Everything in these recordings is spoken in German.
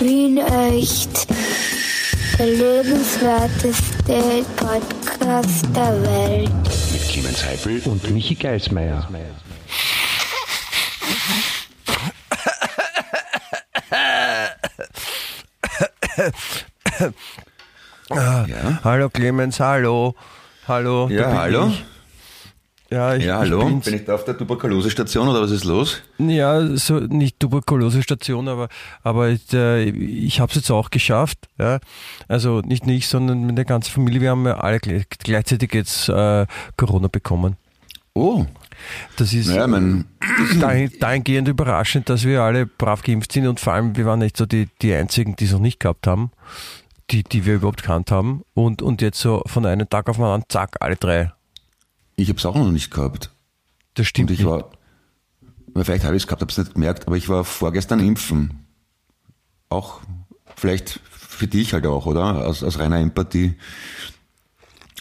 Wien echt. Der lebenswerteste Podcast der Welt. Mit Clemens Heifel und Michi Geismeier. Ja. Hallo Clemens, hallo. Hallo. Ja, bin hallo. Ich. Ja, ich, Ja, hallo. Ich. Bin ich da auf der Tuberkulosestation oder was ist los? ja, so nicht Tuberkulose-Station, aber, aber äh, ich habe es jetzt auch geschafft. Ja. Also nicht ich, sondern mit der ganzen Familie. Wir haben ja alle gleich- gleichzeitig jetzt äh, Corona bekommen. Oh, Das ist naja, mein, dahin, dahingehend überraschend, dass wir alle brav geimpft sind und vor allem wir waren nicht so die, die einzigen, die es noch nicht gehabt haben, die, die wir überhaupt gekannt haben. Und, und jetzt so von einem Tag auf den anderen, zack, alle drei. Ich habe es auch noch nicht gehabt. Das stimmt Und ich nicht. war, vielleicht habe ich es gehabt, habe es nicht gemerkt, aber ich war vorgestern impfen. Auch vielleicht für dich halt auch, oder? Aus, aus reiner Empathie.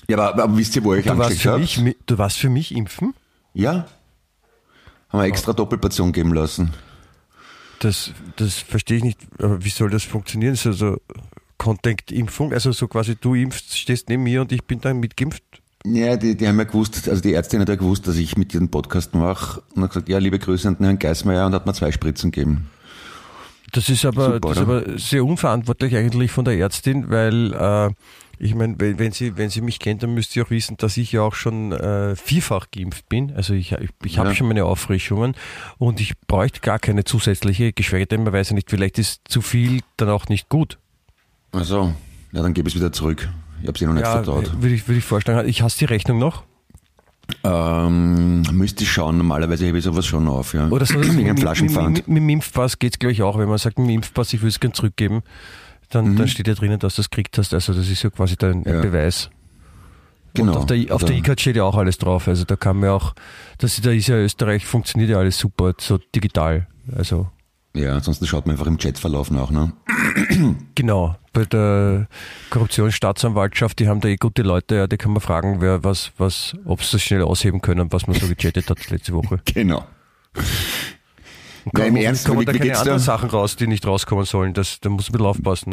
Ja, aber, aber wisst ihr, wo ich angesteckt habe? du warst für mich impfen? Ja. Haben wir extra Doppelportion geben lassen. Das, das verstehe ich nicht. Aber wie soll das funktionieren? So, so Contact-Impfung, also so quasi du impfst, stehst neben mir und ich bin dann mitgeimpft. Ja, die, die haben ja gewusst, also die Ärztin hat ja gewusst, dass ich mit ihrem Podcast mache und hat gesagt, ja, liebe Grüße an den Herrn Geismeier und hat mir zwei Spritzen gegeben. Das ist aber, Super, das ist aber sehr unverantwortlich eigentlich von der Ärztin, weil äh, ich meine, wenn, wenn sie wenn sie mich kennt, dann müsst ihr auch wissen, dass ich ja auch schon äh, vierfach geimpft bin. Also ich, ich, ich habe Ja. schon meine Auffrischungen und ich bräuchte gar keine zusätzliche, geschweige denn, man weiß ja nicht, vielleicht ist zu viel dann auch nicht gut. Also, ja, dann gebe ich es wieder zurück. Ich habe sie noch nicht Ja, vertraut. würde ich, würde ich vorschlagen. Ich hasse die Rechnung noch. Ähm, müsste ich schauen, normalerweise hebe ich sowas schon auf, ja. Oder so Wegen mit, Flaschenpfand. mit, mit, mit dem Impfpass geht es, glaube ich, auch. Wenn man sagt, mit dem Impfpass, ich will es gerne zurückgeben, dann, dann steht ja drinnen, dass du das gekriegt hast. Also das ist ja quasi dein Mhm. Ja. Beweis. Genau. Und auf der, auf der E-Card steht ja auch alles drauf. Also da kann man auch, das, da ist ja Österreich, funktioniert ja alles super, so digital. Also Ja, ansonsten schaut man einfach im Chatverlauf nach, ne? genau, bei der Korruptionsstaatsanwaltschaft, die haben da eh gute Leute, ja, die kann man fragen, wer was, was, ob sie das schnell ausheben können, was man so gechattet hat letzte Woche. Genau. Und Ja, im kommen- Ernst, kommen da keine anderen da? Sachen raus, die nicht rauskommen sollen. Das, da muss man ein bisschen aufpassen.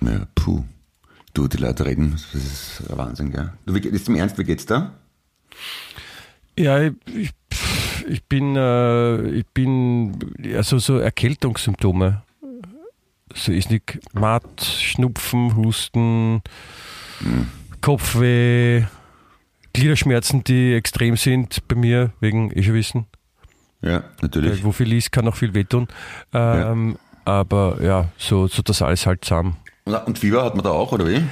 Ne? Ja, puh. Du, die Leute reden, das ist Wahnsinn, gell? Du, wie, jetzt im Ernst, wie geht's da? Ja, ich, ich, ich bin, äh, ich bin, also so Erkältungssymptome. So ist nicht matt, Schnupfen, Husten, Kopfweh, Gliederschmerzen, die extrem sind bei mir, wegen eh schon wissen. Ja, natürlich. Weil wo viel ist, kann auch viel wehtun. Ähm, Aber ja, so, so das alles halt zusammen. Und, Fieber hat man da auch, oder wie?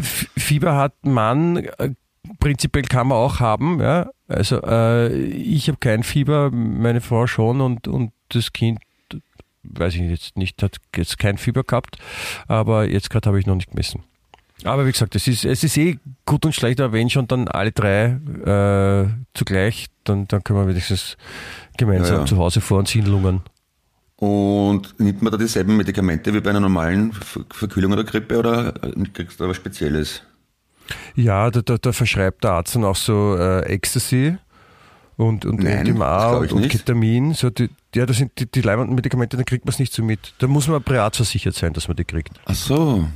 Fieber hat man, äh, prinzipiell kann man auch haben, ja. Also äh, ich habe kein Fieber, meine Frau schon und, und das Kind, weiß ich jetzt nicht, hat jetzt kein Fieber gehabt, aber jetzt gerade habe ich noch nicht gemessen. Aber wie gesagt, es ist, es ist eh gut und schlecht, aber wenn schon dann alle drei äh, zugleich, dann, dann können wir wenigstens gemeinsam Ja, ja. zu Hause vor uns hinlungern. Und nimmt man da dieselben Medikamente wie bei einer normalen Ver Verkühlung oder Grippe oder kriegst du da was Spezielles? Ja, da, da, da verschreibt der Arzt dann auch so äh, Ecstasy und, und Nein, MDMA und, und. Ketamin. So die, ja, das sind die, die leibenden Medikamente, da kriegt man es nicht so mit. Da muss man privat versichert sein, dass man die kriegt. Ach so.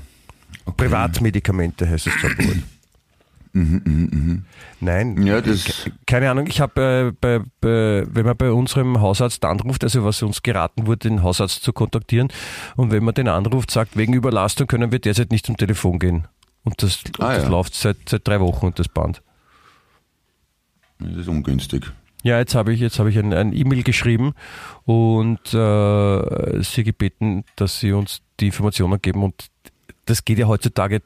Okay. Privatmedikamente heißt es zwar wohl. Nein, Ja, das, ke- keine Ahnung. Ich habe äh, wenn man bei unserem Hausarzt anruft, also was uns geraten wurde, den Hausarzt zu kontaktieren, und wenn man den anruft, sagt, wegen Überlastung können wir derzeit nicht zum Telefon gehen. Und das, Ah, das ja. läuft seit, seit drei Wochen und das Band. das ist ungünstig. Ja, jetzt habe ich jetzt habe ich ein, ein E-Mail geschrieben und äh, sie gebeten, dass sie uns die Informationen geben und das geht ja heutzutage.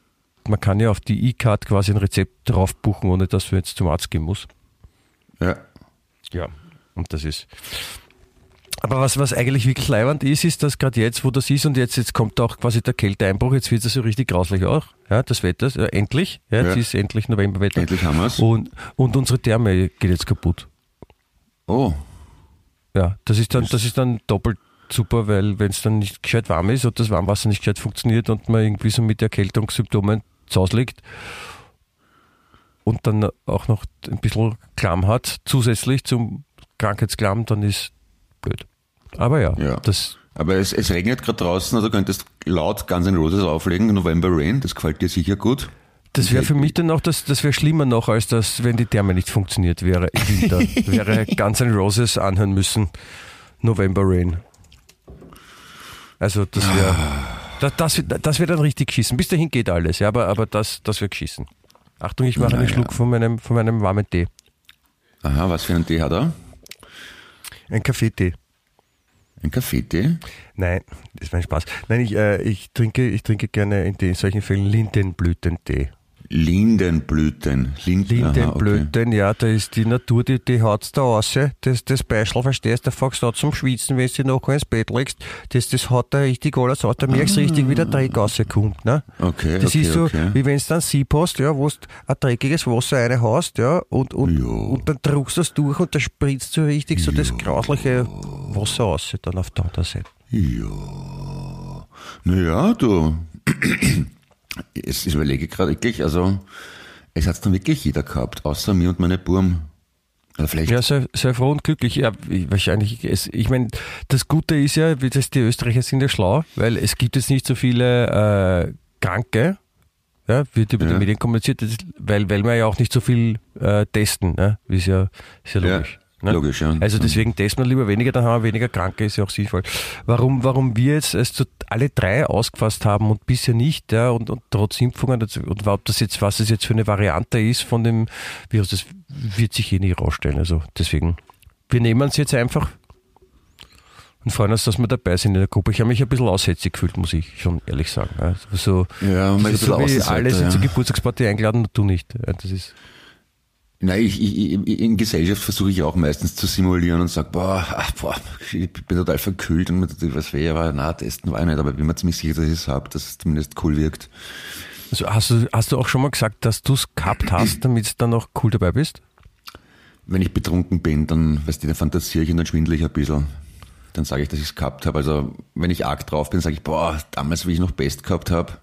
Man kann ja auf die E-Card quasi ein Rezept drauf buchen, ohne dass man jetzt zum Arzt gehen muss. Ja. Ja, und das ist. Aber was, was eigentlich wirklich leiwand ist, ist, dass gerade jetzt, wo das ist und jetzt, jetzt kommt auch quasi der Kälteeinbruch, jetzt wird es so richtig grauslich auch. Ja, das Wetter, äh, endlich. Ja, jetzt Ja. ist endlich Novemberwetter. Endlich haben wir's. Und, und unsere Therme geht jetzt kaputt. Oh, Ja, das ist dann, das ist dann doppelt super, weil wenn es dann nicht gescheit warm ist und das Warmwasser nicht gescheit funktioniert und man irgendwie so mit Erkältungssymptomen zu Hause liegt und dann auch noch ein bisschen Klamm hat, zusätzlich zum Krankheitsklamm, dann ist blöd. Aber ja, Ja. das aber es, es regnet gerade draußen, also könntest laut Guns N' Roses auflegen, November Rain, das gefällt dir sicher gut. Das wäre für mich dann noch, das, das wäre schlimmer noch, als das, wenn die Therme nicht funktioniert wäre im Winter. wäre Guns N' Roses anhören müssen. November Rain. Also das wäre das, das, das wäre dann richtig geschissen. Bis dahin geht alles, ja, aber, aber das, das wäre geschissen. Achtung, ich mache einen Naja. Schluck von meinem, von meinem warmen Tee. Aha, was für einen Tee hat er? Ein Kaffeetee. Ein Kaffeetee? Nein, das war ein Spaß. Nein, ich, äh, ich, trinke, ich trinke gerne in, den, in solchen Fällen Lindenblütentee. Lindenblüten. Lind Aha, okay. Lindenblüten, ja, da ist die Natur, die, die haut's da raus. Das, das Beischel, verstehst du, da fängst du zum Schwitzen, wenn du noch ins Bett legst. Das, das haut da richtig alles aus. Da merkst du richtig, wie der Dreck rauskommt. Ne? Okay, Das okay, ist so, okay. wie wenn du dann Sieb hast, ja, wo du ein dreckiges Wasser reinhaust, ja, und, und, und dann druckst du es durch und da spritzt so richtig so das grausliche Wasser raus, dann auf der anderen Seite. Ja. Naja, du. Jetzt ich überlege gerade wirklich, also es hat dann wirklich jeder gehabt, außer mir und meine Burm. Oder vielleicht. Ja, sei, sei froh und glücklich. Ja, ich- wahrscheinlich. Es, ich meine, das Gute ist ja, wie das, die Österreicher sind ja schlau, weil es gibt jetzt nicht so viele äh, Kranke, ja, wird über Ja. die Medien kommuniziert, weil, weil wir ja auch nicht so viel äh, testen, ne? Ist ja, ist ja Ja, logisch. Ne? logisch, ja. Also deswegen testen wir lieber weniger, dann haben wir weniger Kranke, ist ja auch sinnvoll. Warum, warum wir jetzt zu alle drei ausgefasst haben und bisher nicht, ja, und, und trotz Impfungen, und ob das jetzt, was es jetzt für eine Variante ist von dem Virus, das wird sich eh nicht rausstellen. Also deswegen, wir nehmen es jetzt einfach und freuen uns, dass wir dabei sind in der Gruppe. Ich habe mich ein bisschen aussätzig gefühlt, muss ich schon ehrlich sagen. Ja, so, Ja, man ist ein so bisschen alle sind Außenseiter, zur ja. Geburtstagsparty eingeladen und du nicht. Ja, Das ist, Nein, ich, ich, in Gesellschaft versuche ich auch meistens zu simulieren und sage, boah, ach, boah, ich bin total verkühlt und mir tut was weh, aber na, testen war ich nicht, aber ich bin mir ziemlich sicher, dass ich es habe, dass es zumindest cool wirkt. also hast, du, hast du auch schon mal gesagt, dass du es gehabt hast, damit du dann auch cool dabei bist? Wenn ich betrunken bin, dann, weißt du, dann fantasiere ich und dann schwindel ich ein bisschen. Dann sage ich, dass ich es gehabt habe. Also wenn ich arg drauf bin, sage ich, boah, damals, wie ich noch Best gehabt habe.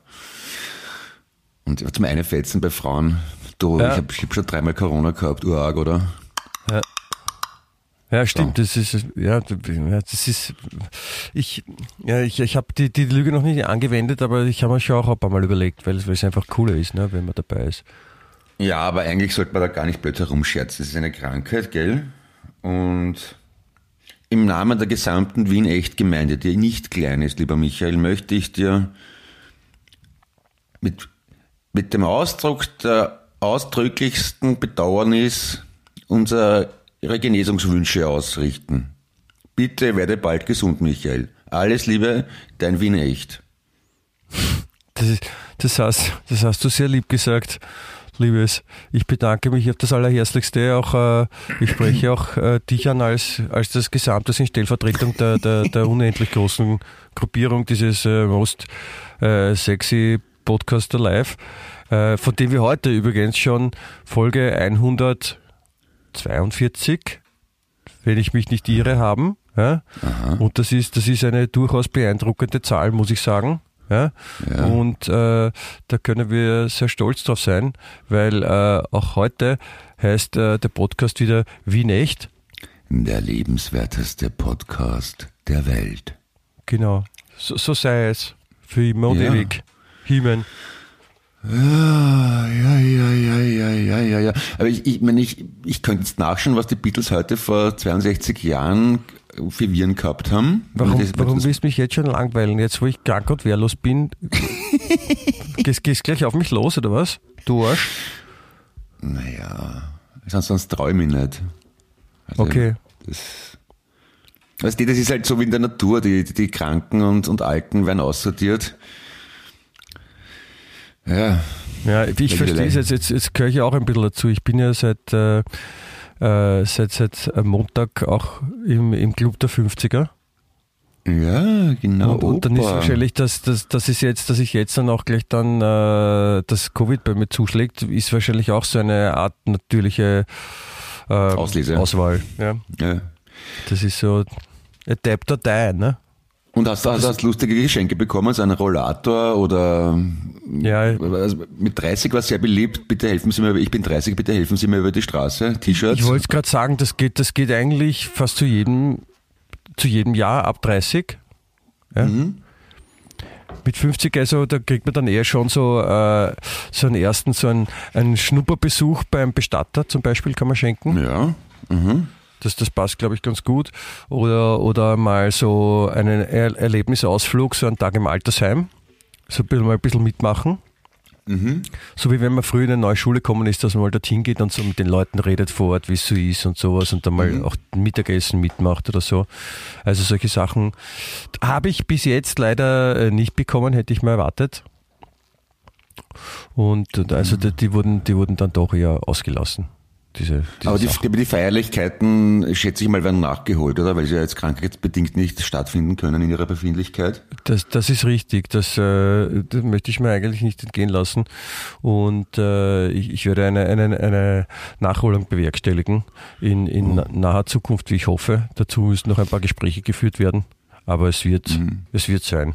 Und zum einen Fetzen bei Frauen, du, Ja. ich habe hab schon dreimal Corona gehabt, urarg, oder? Ja, stimmt. Das ist ja, ja, das ist ich ja ich, ich habe die, die Lüge noch nicht angewendet, aber ich habe mir schon auch ein paar Mal überlegt, weil, es- weil es einfach cooler ist, ne, wenn man dabei ist. Ja, aber eigentlich sollte man da gar nicht blöd herumscherzen. Das ist eine Krankheit, gell? Und im Namen der gesamten Wien-Echt-Gemeinde, die nicht klein ist, lieber Michael, möchte ich dir mit, mit dem Ausdruck der ausdrücklichsten Bedauernis unsere Genesungswünsche ausrichten. Bitte werde bald gesund, Michael. Alles Liebe, dein Wien-Echt. Das, ist, das, hast, das hast du sehr lieb gesagt, Liebes. Ich bedanke mich auf das Allerherzlichste. Auch, äh, ich spreche auch äh, dich an als, als das Gesamte in Stellvertretung der, der, der unendlich großen Gruppierung dieses äh, Most äh, Sexy Podcaster Live, von dem wir heute übrigens schon Folge 142, wenn ich mich nicht irre, haben. Ja? Und das ist, das ist eine durchaus beeindruckende Zahl, muss ich sagen. Ja? Ja. Und äh, da können wir sehr stolz drauf sein, weil äh, auch heute heißt äh, der Podcast wieder Wien echt. Der lebenswerteste Podcast der Welt. Genau. So, so sei es. Für immer und Ja. ewig. Himen. Ja, ja, ja, ja, ja, ja, ja, ja. Aber ich, ich meine, ich, ich könnte jetzt nachschauen, was die Beatles heute vor 62 Jahren für Viren gehabt haben. Warum, Das- warum das- willst du mich jetzt schon langweilen? Jetzt, wo ich krank und wehrlos bin, gehst, gehst gleich auf mich los, oder was? Du Arsch. Naja, sonst, sonst traue ich nicht. Also, Okay. Das, weißt du, das ist halt so wie in der Natur. Die, die Kranken und, und Alten werden aussortiert. Ja, Ja, ich verstehe es jetzt, jetzt, jetzt gehöre ich auch ein bisschen dazu. Ich bin ja seit, äh, äh, seit, seit Montag auch im, im Club der 50er. ja, genau. und, und dann ist wahrscheinlich, dass, dass, dass, ich jetzt, dass ich jetzt dann auch gleich dann äh, das Covid bei mir zuschlägt, ist wahrscheinlich auch so eine Art natürliche äh, Auslese. Auswahl. Ja. Ja. Das ist so adapt or die, ne? Und hast du hast, hast lustige Geschenke bekommen, so einen Rollator oder Ja. also mit 30 war sehr beliebt, bitte helfen Sie mir, ich bin 30, bitte helfen Sie mir über die Straße, T-Shirts. Ich wollte es gerade sagen, das geht, das geht eigentlich fast zu jedem, zu jedem Jahr ab 30. Ja? Mhm. Mit 50, also da kriegt man dann eher schon so, äh, so einen ersten, so einen, einen Schnupperbesuch beim Bestatter zum Beispiel kann man schenken. Ja. Mhm. Das, das passt, glaube ich, ganz gut. Oder, oder mal so einen er Erlebnisausflug, so einen Tag im Altersheim. So ein bisschen, mal ein bisschen mitmachen. So wie wenn man früher in eine neue Schule gekommen ist, dass man mal dorthin geht und so mit den Leuten redet vor Ort, wie es so ist und sowas und dann mal auch Mittagessen mitmacht oder so. Also solche Sachen habe ich bis jetzt leider äh, nicht bekommen, hätte ich mal erwartet. Und, also die, die, wurden, die wurden dann doch eher ausgelassen. Diese, diese Aber die, die, Feierlichkeiten, schätze ich mal, werden nachgeholt, oder? Weil sie ja jetzt krankheitsbedingt nicht stattfinden können in ihrer Befindlichkeit. Das, das ist richtig. Das, äh, das möchte ich mir eigentlich nicht entgehen lassen. Und äh, ich, ich werde eine, eine, eine Nachholung bewerkstelligen in, in na- naher Zukunft, wie ich hoffe. Dazu müssen noch ein paar Gespräche geführt werden. Aber es wird, es wird sein.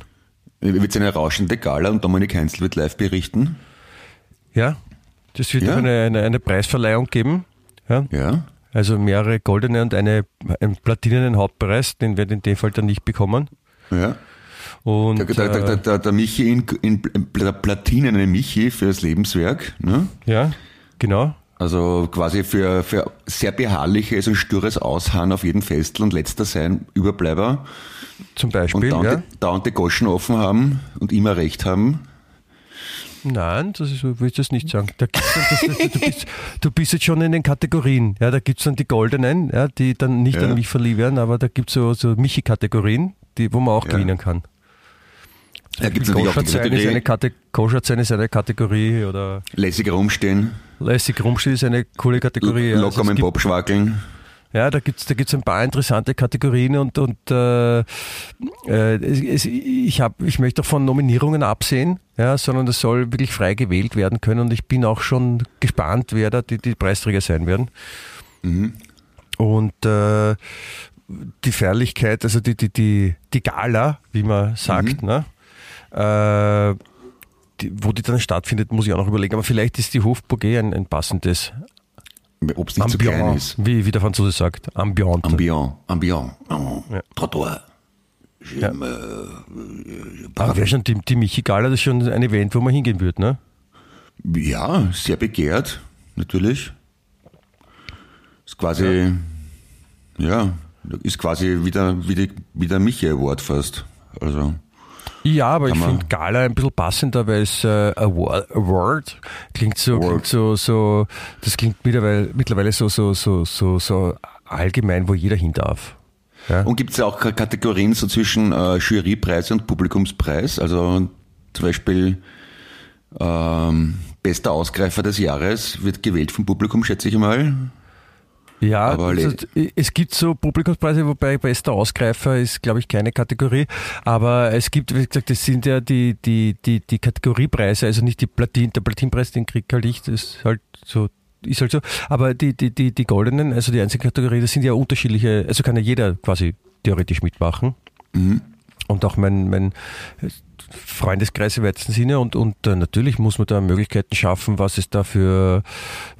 Wird es eine rauschende Gala und Dominik Heinzel wird live berichten? Ja, das wird Ja? eine, eine, eine Preisverleihung geben. Ja? Ja. Also mehrere goldene und eine, einen platinenen Hauptpreis, den werde ich in dem Fall dann nicht bekommen. Ja. Und, Der, der, der, der, der Michi in, in, der platinene Michi für das Lebenswerk. Ne? ja, genau. Also quasi für, für sehr beharrliches und stures Ausharren auf jeden Festel und letzter sein Überbleiber Zum und Beispiel, dauernd, ja. die, dauernd die Goschen offen haben und immer recht haben. Nein, das ist, will ich das nicht sagen. Da gibt's dann, das, das, du, bist, du bist jetzt schon in den Kategorien. Ja, da gibt's dann die goldenen, ja, die dann nicht Ja. an mich verliehen werden, aber da gibt's so, so Michi-Kategorien, wo man auch Ja. gewinnen kann. Da gibt es natürlich auch die ist, eine Kategorie Kate Koschatsein ist eine Kategorie oder lässig rumstehen, lässig rumstehen ist eine coole Kategorie. ja. locker Also es mit dem gibt- Bob schwackeln. Ja, da gibt's da gibt's ein paar interessante Kategorien und, und äh, äh, es, es, ich, hab, ich möchte auch von Nominierungen absehen, ja, sondern es soll wirklich frei gewählt werden können und ich bin auch schon gespannt, wer da die, die Preisträger sein werden. Und äh, die Feierlichkeit, also die, die, die, die Gala, wie man sagt, ne? Äh, die, wo die dann stattfindet, muss ich auch noch überlegen. Aber vielleicht ist die Hofburg eh ein, ein passendes Ob es nicht zu klein Ambiente, ist. wie, wie der Franzose sagt. Ambiente. Ambiant, Ambiant. Oh, Ja. Trottoir. Ja. Aber wäre schon die, die Michi-Gala, das ist schon ein Event, wo man hingehen würde, ne? Ja, sehr begehrt, natürlich. Ist quasi, ja, ist quasi wieder, wieder, wieder Michi Award fast. Also, Ja, aber ich Kann man- finde Gala ein bisschen passender, weil es äh, Award, Award klingt so, Award. klingt so, so, das klingt mittlerweile, mittlerweile so, so, so, so, so allgemein, wo jeder hin darf. Ja? und gibt es auch K- Kategorien so zwischen äh, Jurypreis und Publikumspreis? Also zum Beispiel ähm, bester Ausgreifer des Jahres wird gewählt vom Publikum, schätze ich mal. Ja, also, es gibt so Publikumspreise, wobei bester Ausgreifer ist, glaube ich, keine Kategorie. Aber es gibt, wie gesagt, das sind ja die, die, die, die Kategoriepreise, also nicht die Platin, der Platinpreis, den kriegt halt ich, das ist halt so, ist halt so. Aber die, die, die, die goldenen, also die einzige Kategorie, das sind ja unterschiedliche, also kann ja jeder quasi theoretisch mitmachen. Und auch mein, mein Freundeskreis im weitesten Sinne und, und äh, natürlich muss man da Möglichkeiten schaffen, was es da für,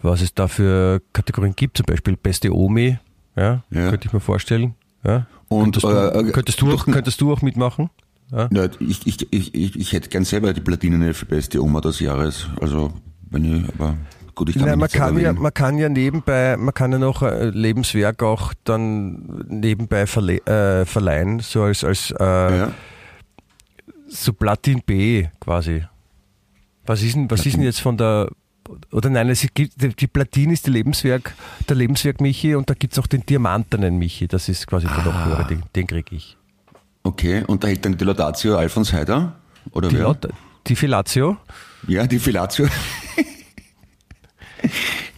was es da für Kategorien gibt, zum Beispiel beste Omi, ja, Ja. könnte ich mir vorstellen. Ja. Und, könntest, du, äh, könntest, du auch, durch- könntest du auch mitmachen? Ja. Ja, ich, ich, ich, ich, ich hätte gern selber die Platinene für beste Oma des Jahres. Also, wenn ich, aber gut, ich kann Nein, man kann ja, man kann ja nebenbei, man kann ja noch äh, Lebenswerk auch dann nebenbei verle äh, verleihen, so als, als äh, ja. So Platin B quasi. Was ist denn, was ist denn jetzt von der oder nein, es gibt, die Platin ist die Lebenswerk, der Lebenswerk Michi und da gibt es auch den Diamantenen Michi, das ist quasi der noch höhere, den, den kriege ich. Okay, und da hält dann die Laudatio Alfons Heider? Oder Die, wer? Laut, die Filatio, Ja, die Filatio.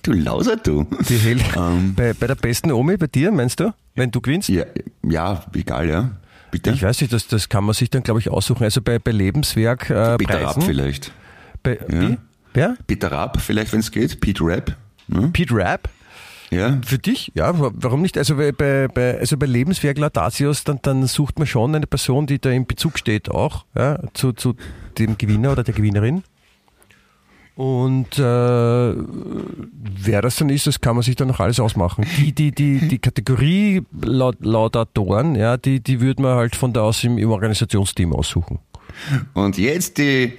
du Lauser, du. die hält Ähm. bei, bei der besten Omi, bei dir, meinst du, wenn du gewinnst? Ja, ja, egal, ja. Bitte. Ich weiß nicht, das, das kann man sich dann, glaube ich, aussuchen. Also bei, bei Lebenswerk äh, Peter Rapp vielleicht. Bei, Ja. wie? Wer? Peter Rapp vielleicht, wenn es geht. Pete Rapp. Ne? Pete Rapp? Ja. Für dich? Ja, wa- warum nicht? Also bei, bei, also bei Lebenswerk Laudatius, dann, dann sucht man schon eine Person, die da im Bezug steht auch, ja, zu, zu dem Gewinner oder der Gewinnerin. Und äh, wer das dann ist, das kann man sich dann noch alles ausmachen. Die, die, die, die Kategorie Laud Laudatoren, ja, die, die würde man halt von da aus im, im Organisationsteam aussuchen. Und jetzt die,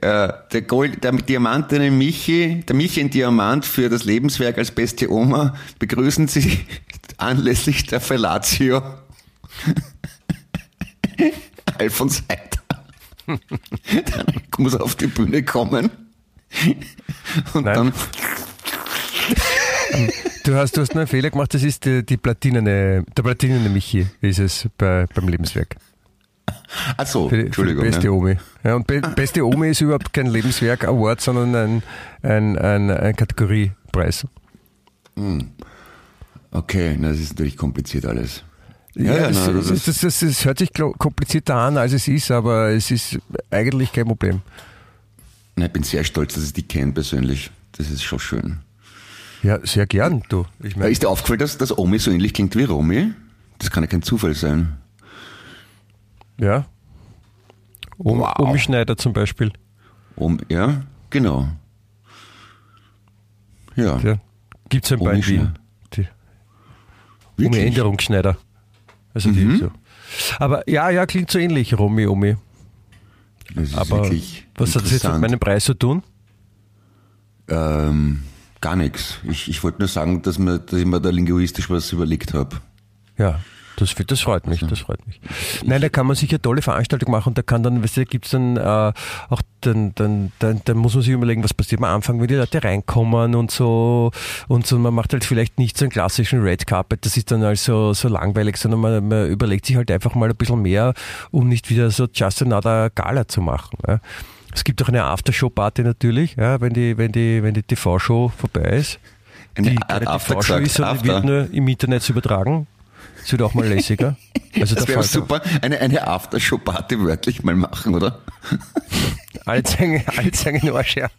äh, der, Gold, der diamantene Michi, der Michi in Diamant für das Lebenswerk als beste Oma begrüßen Sie anlässlich der Fellatio Alfons Heiter. Dann muss auf die Bühne kommen. Und Nein. dann Du hast, du hast nur einen Fehler gemacht, das ist die, die Platinene, der Platinene Michi, ist es bei, beim Lebenswerk. Ach so, Für die, Entschuldigung. Für beste ja. Omi. Ja, und be, beste Omi ist überhaupt kein Lebenswerk Award, sondern ein, ein, ein, ein Kategoriepreis. Okay, na, das ist natürlich kompliziert alles. Ja, das, na, das, das- das, hört sich komplizierter an, als es ist, aber es ist eigentlich kein Problem. Na, ich bin sehr stolz, dass ich die kenne persönlich. Das ist schon schön. Ja, sehr gern, du. Ich Äh, meine, Ist dir aufgefallen, dass das Omi so ähnlich klingt wie Romy? Das kann ja kein Zufall sein. ja. Um, Wow. Omi Schneider zum Beispiel. Um, ja, genau. Ja, Ja. Gibt es ein paar Omi in Wien. Die Omi wirklich. Änderungsschneider. Also die Mhm. so. Aber ja, ja, klingt so ähnlich, Romy, Omi. Das Aber was hat das jetzt mit meinem Preis zu tun? Ähm, gar nichts. Ich, ich wollte nur sagen, dass, mir, dass ich mir da linguistisch was überlegt habe. Ja, das, das freut mich, das freut mich. Nein, da kann man sicher tolle Veranstaltungen machen und da kann dann, weißt du, gibt's dann äh, auch, dann, dann, dann, dann muss man sich überlegen, was passiert am Anfang, wenn die Leute reinkommen und so und so. Man macht halt vielleicht nicht so einen klassischen Red Carpet, das ist dann also so langweilig, sondern man, man überlegt sich halt einfach mal ein bisschen mehr, um nicht wieder so just another Gala zu machen. Ja. Es gibt auch eine Aftershow-Party natürlich, ja, wenn die, wenn die, wenn die TV-Show vorbei ist. Eine die keine After TV-Show ist, die After. wird nur im Internet übertragen. Das wird auch mal lässiger. Also Das da wäre super, eine, eine Aftershow-Party wörtlich mal machen, oder? zeigen den Arsch her.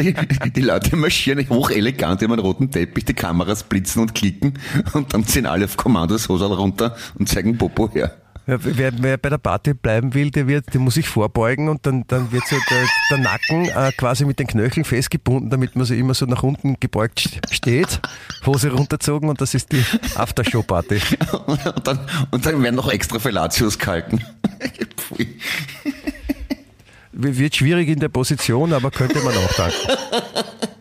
Die, die Leute marschieren hochelegant über einen roten Teppich, die Kameras blitzen und klicken und dann ziehen alle auf Kommando das Hosal runter und zeigen Popo her. Wer, wer bei der Party bleiben will, der, wird, der muss sich vorbeugen und dann, dann wird so der, der Nacken äh, quasi mit den Knöcheln festgebunden, damit man so immer so nach unten gebeugt st- steht, Hose runterzogen und das ist die Aftershow-Party. Und dann, und dann werden noch extra Fellatius gehalten. Pfui. Wird schwierig in der Position, aber könnte man auch danken.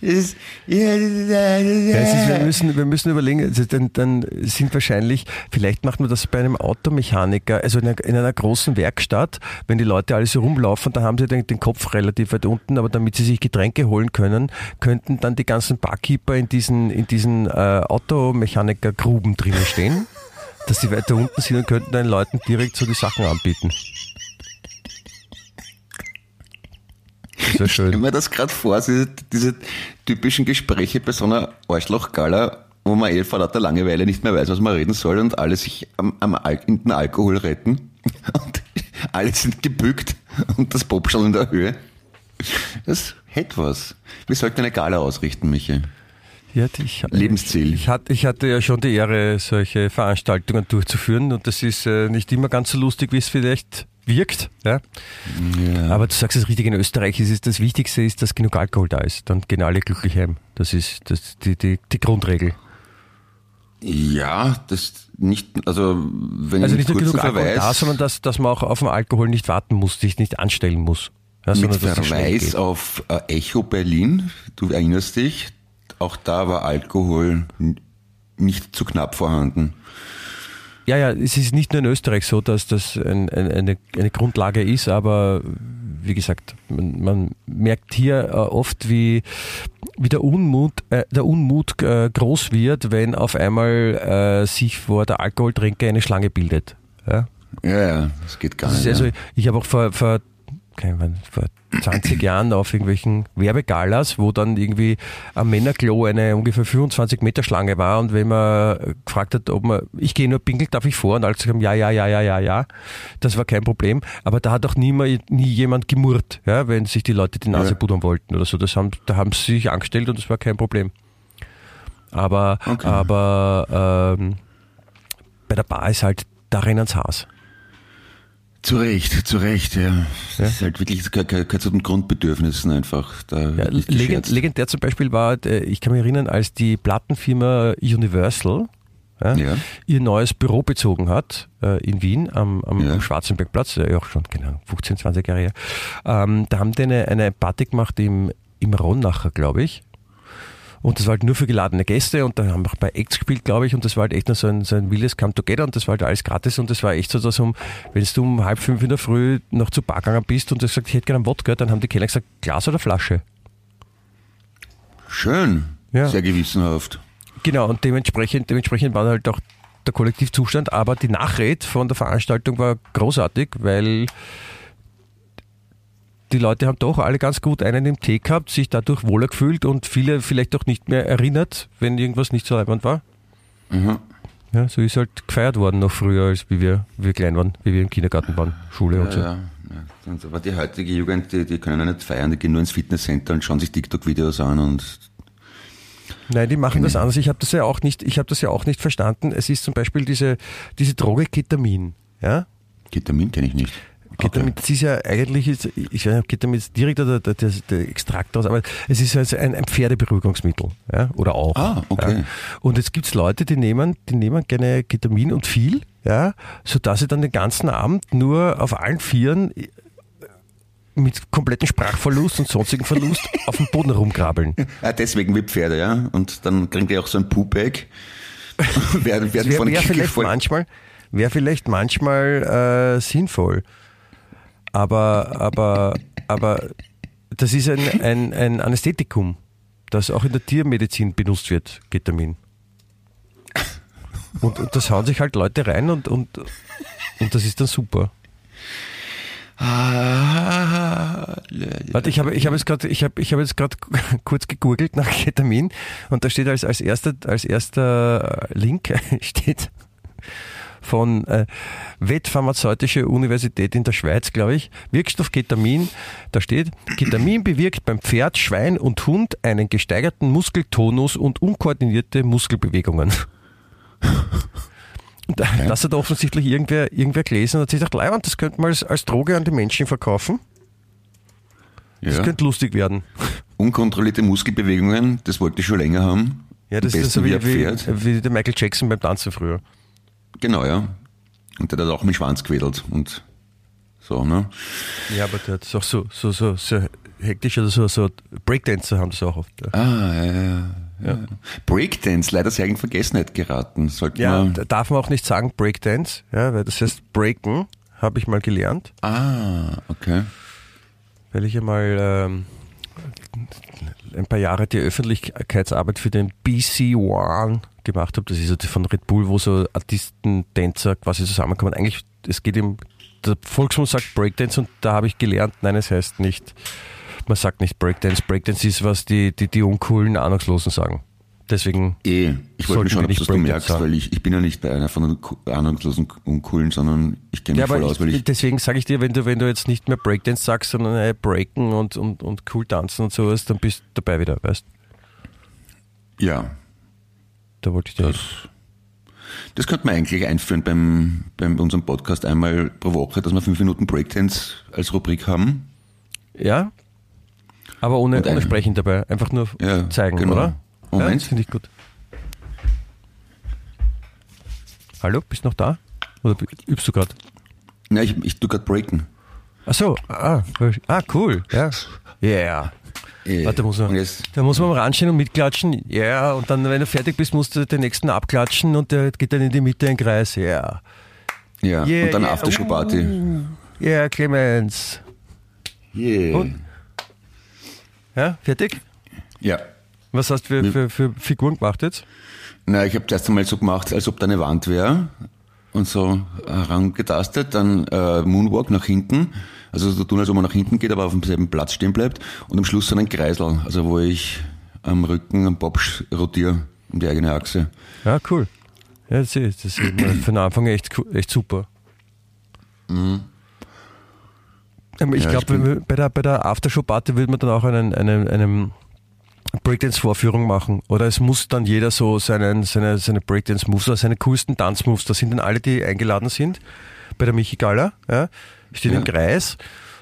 Ist, ist, wir, müssen, wir müssen überlegen, dann, dann sind wahrscheinlich, vielleicht macht man das bei einem Automechaniker, also in einer, in einer großen Werkstatt, wenn die Leute alle so rumlaufen, da haben sie den, den Kopf relativ weit unten, aber damit sie sich Getränke holen können, könnten dann die ganzen Barkeeper in diesen, in diesen äh, Automechanikergruben drinnen stehen, dass sie weiter unten sind und könnten den Leuten direkt so die Sachen anbieten. Sehr Ich stelle schön. mir das gerade vor, diese, diese typischen Gespräche bei so einer Arschlochgala, wo man eh vor lauter Langeweile nicht mehr weiß, was man reden soll und alle sich am, am Al in den Alkohol retten und alle sind gebückt und das Pop schon in der Höhe. Das hätte was. Wir sollten eine Gala ausrichten, Michi. Ja, ich, Lebensziel. Ich hatte, ich hatte ja schon die Ehre, solche Veranstaltungen durchzuführen und das ist äh, nicht immer ganz so lustig, wie es vielleicht wirkt. Ja? Ja. Aber du sagst es richtig, in Österreich ist es das Wichtigste, ist, dass genug Alkohol da ist. Dann gehen alle glücklich heim. Das ist das, die, die, die Grundregel. Ja, das nicht, also wenn Also ich nicht nur genug Alkohol Verweis, da, sondern dass, dass man auch auf den Alkohol nicht warten muss, sich nicht anstellen muss. Ja, mit Verweis auf äh, Echo Berlin, du erinnerst dich, auch da war Alkohol nicht zu knapp vorhanden. Ja, ja, es ist nicht nur in Österreich so, dass das ein, ein, eine, eine Grundlage ist, aber wie gesagt, man, man merkt hier äh, oft, wie, wie der Unmut, äh, der Unmut äh, groß wird, wenn auf einmal äh, sich vor der Alkoholtrinker eine Schlange bildet. Ja? Ja, ja, das geht gar nicht. also, ja. ich habe auch vor, vor, keine Ahnung, vor 20 Jahren auf irgendwelchen Werbegalas, wo dann irgendwie am Männerklo eine ungefähr 25 Meter Schlange war und wenn man gefragt hat, ob man, ich gehe nur pinkeln, darf ich vor? Und alle haben, ja, ja, ja, ja, ja, ja. Das war kein Problem. Aber da hat auch nie, mal, nie jemand gemurrt, ja, wenn sich die Leute die Nase Ja. pudern wollten oder so. Das haben, da haben sie sich angestellt und das war kein Problem. Aber, Okay. aber ähm, bei der Bar ist halt, da rennen's Haas. Zu Recht, zu Recht, ja. Das Ja. ist halt wirklich, das gehört, zu den Grundbedürfnissen einfach. Da Ja, legend, legendär zum Beispiel war, äh, ich kann mich erinnern, als die Plattenfirma Universal ja, Ja. ihr neues Büro bezogen hat äh, in Wien am, am, Ja. am Schwarzenbergplatz, der ja auch schon genau 15, 20 Jahre her. Ähm, da haben die eine, eine Party gemacht im, im Ronnacher, glaube ich. Und das war halt nur für geladene Gäste und da haben wir auch bei Acts gespielt, glaube ich, und das war halt echt nur so ein, so ein wildes Come Together und das war halt alles gratis und das war echt so, dass um, wenn du um halb fünf in der Früh noch zu Bar gegangen bist und du gesagt, ich hätte gerne einen Wodka, dann haben die Kellner gesagt, Glas oder Flasche. Schön. Ja. Sehr gewissenhaft. Genau, und dementsprechend, dementsprechend war halt auch der Kollektivzustand, aber die Nachrede von der Veranstaltung war großartig, weil die Leute haben doch alle ganz gut einen im Tee gehabt, sich dadurch wohler gefühlt und viele vielleicht auch nicht mehr erinnert, wenn irgendwas nicht so leibend war. Mhm. Ja, so ist halt gefeiert worden noch früher, als wie wir, wie wir klein waren, wie wir im Kindergarten waren, Schule und Ja, so. ja. ja. Und Aber die heutige Jugend, die, die können ja nicht feiern, die gehen nur ins Fitnesscenter und schauen sich TikTok-Videos an und Nein, die machen das anders. Ich habe das ja auch nicht, ich habe das ja auch nicht verstanden. Es ist zum Beispiel diese, diese Droge Ketamin. Ja? Ketamin kenne ich nicht. Ketamin, das ist ja eigentlich, ist, ich weiß nicht, Ketamin ist direkt oder der, der, der Extrakt daraus, aber es ist also ein, ein Pferdeberuhigungsmittel, ja, oder auch. Ah, okay. Ja. Und jetzt gibt's Leute, die nehmen, die nehmen gerne Ketamin und viel, ja, sodass sie dann den ganzen Abend nur auf allen Vieren äh, mit kompletten Sprachverlust und sonstigen Verlust auf dem Boden rumkrabbeln. Ah, deswegen wie Pferde, ja. Und dann kriegen die auch so ein Poop-Bag. Wäre von wär vielleicht voll- manchmal, wäre vielleicht manchmal äh, sinnvoll. Aber, aber, aber das ist ein, ein, ein Anästhetikum, das auch in der Tiermedizin benutzt wird, Ketamin. Und, und das hauen sich halt Leute rein und, und, und das ist dann super. Warte, ich habe, ich habe jetzt gerade, ich habe, ich habe kurz gegoogelt nach Ketamin und da steht als, als erster, als erster Link steht von äh, Wettpharmazeutische Universität in der Schweiz, glaube ich, Wirkstoff Ketamin. Da steht, Ketamin bewirkt beim Pferd, Schwein und Hund einen gesteigerten Muskeltonus und unkoordinierte Muskelbewegungen. Und Das hat offensichtlich irgendwer, irgendwer gelesen und hat sich gedacht, Leiband, das könnte man als, als Droge an die Menschen verkaufen. Das ja. könnte lustig werden. Unkontrollierte Muskelbewegungen, das wollte ich schon länger haben. Ja, das ist so wie, wie, wie der Michael Jackson beim Tanzen früher. Genau, ja. Und der hat auch mit Schwanz gewedelt und so, ne? Ja, aber der hat auch so, so, so, so hektisch oder so, so Breakdancer haben das auch oft. Ja, Ah, ja, ja. ja. Breakdance, leider sehr in Vergessenheit geraten. Sollten ja da darf man auch nicht sagen Breakdance, ja, weil das heißt Breaken, habe ich mal gelernt, ah, okay. weil ich einmal ähm, ein paar Jahre die Öffentlichkeitsarbeit für den BC One gemacht habe. Das ist ja von Red Bull, wo so Artisten, Tänzer quasi zusammenkommen. Eigentlich, es geht im, der Volksmund sagt Breakdance und da habe ich gelernt, nein, es heißt nicht, man sagt nicht Breakdance. Breakdance ist, was die, die, die uncoolen Ahnungslosen sagen. Deswegen, Eh, ich wollte mir schon, ob du merkst, sagen. weil ich, ich bin ja nicht bei einer von den Ahnungslosen und Coolen, sondern ich kenne ja, mich aber voll aus, weil ich, ich, deswegen sage ich dir, wenn du, wenn du jetzt nicht mehr Breakdance sagst, sondern äh, Breaken und, und, und cool tanzen und sowas, dann bist du dabei wieder, weißt ja, Da wollte ich das, das könnte man eigentlich einführen beim, beim unserem Podcast einmal pro Woche, dass wir fünf Minuten Breakdance als Rubrik haben. Ja, aber ohne, ohne Sprechen dabei. Einfach nur Ja, zeigen, genau. oder? Ja, Moment. das finde ich gut. Hallo, bist du noch da? Oder übst du gerade? Ja, ich, ich tu gerade Breaken. Ach so, ah, ah, cool, ja. Yeah. Eh, Warte, muss man, jetzt- da muss man mal ranstehen und mitklatschen. Ja, yeah. und dann, wenn du fertig bist, musst du den nächsten abklatschen und der geht dann in die Mitte in den Kreis. Ja. Ja, Yeah, und dann yeah. Aftershow-Party. Ja, yeah, Clemens. Yeah. Und? Ja, fertig? Ja. Was hast du für, für, für Figuren gemacht jetzt? Na, ich habe das erst einmal so gemacht, als ob da eine Wand wäre und so herangetastet, dann äh, Moonwalk nach hinten, also so tun, als ob man nach hinten geht, aber auf demselben Platz stehen bleibt und am Schluss dann ein Kreisel, also wo ich am Rücken am Bob sch- rotiere um die eigene Achse. Ja, cool. Ja, das ist, das ist für den Anfang echt, echt super. Ähm, Ich Mhm. Ja, glaube, bei der, bei der Aftershow-Party will man dann auch einen, einen, einen Breakdance-Vorführung machen. Oder es muss dann jeder so seinen, seine, seine Breakdance-Moves oder seine coolsten Tanzmoves, da sind dann alle, die eingeladen sind, bei der Michi Gala, ja, stehen Ja. im Kreis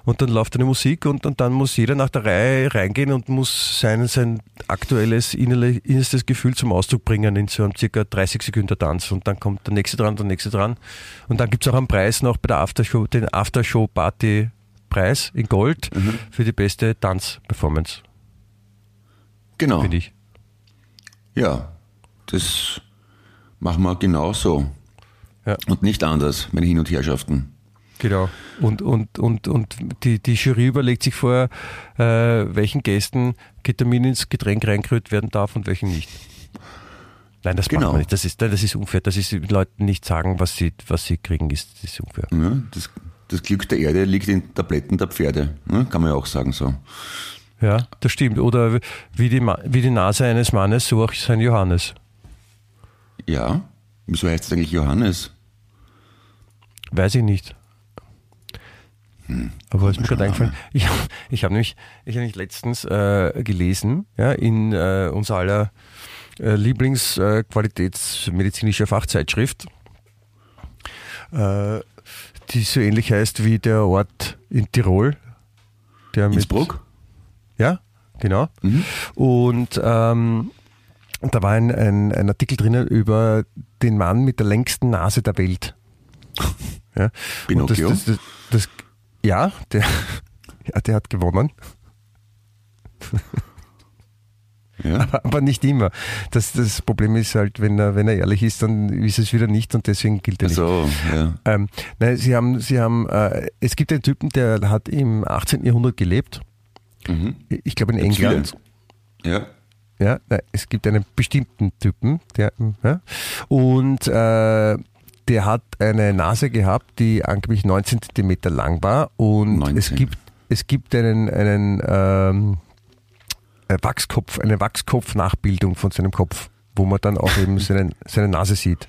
und dann läuft eine Musik und, und dann muss jeder nach der Reihe reingehen und muss sein, sein aktuelles innerstes Gefühl zum Ausdruck bringen in so einem circa 30 Sekunden Tanz und dann kommt der nächste dran, der nächste dran und dann gibt es auch einen Preis noch bei der Aftershow, den Aftershow-Party-Preis in Gold Mhm. für die beste Tanzperformance, Genau. finde ich. Ja, das machen wir genau so. Ja. Und nicht anders, meine Hin- und Herrschaften. Genau. Und, und, und, und die, die Jury überlegt sich vorher, äh, welchen Gästen Ketamin ins Getränk reingerührt werden darf und welchen nicht. Nein, das Genau. macht man nicht. Das ist, das ist unfair. Das ist Leuten nicht sagen, was sie, was sie kriegen, ist, ist unfair. Ja, das, das Glück der Erde liegt in Tabletten der Pferde. Ne? Kann man ja auch sagen so. Ja, das stimmt. Oder wie die, wie die Nase eines Mannes, so auch sein Johannes. Ja, wieso heißt es eigentlich Johannes? Weiß ich nicht. Aber ist mir gerade Hm, eingefallen. Ich, ich habe nämlich, ich hab nämlich letztens äh, gelesen, ja, in äh, unser aller äh, Lieblingsqualitätsmedizinischer Fachzeitschrift, äh, die so ähnlich heißt wie der Ort in Tirol. Der mit, Innsbruck? Ja, genau. Mhm. Und ähm, da war ein, ein, ein Artikel drinnen über den Mann mit der längsten Nase der Welt. Ja. Pinocchio? Das, das, das, ja, der, ja, der hat gewonnen, Ja. aber nicht immer. Das, das Problem ist halt, wenn er, wenn er ehrlich ist, dann ist es wieder nicht und deswegen gilt er nicht. So, ja. Ähm, nein, sie haben, sie haben, äh, es gibt einen Typen, der hat im 18. Jahrhundert gelebt. Mhm. Ich glaube in Gibt's England. Ja. Ja, nein, es gibt einen bestimmten Typen, der, ja, und äh, der hat eine Nase gehabt, die angeblich 19 Zentimeter lang war und 19. es gibt es gibt einen einen ähm, äh, Wachskopf, eine Wachskopf-Nachbildung von seinem Kopf, wo man dann auch eben seinen, seine Nase sieht.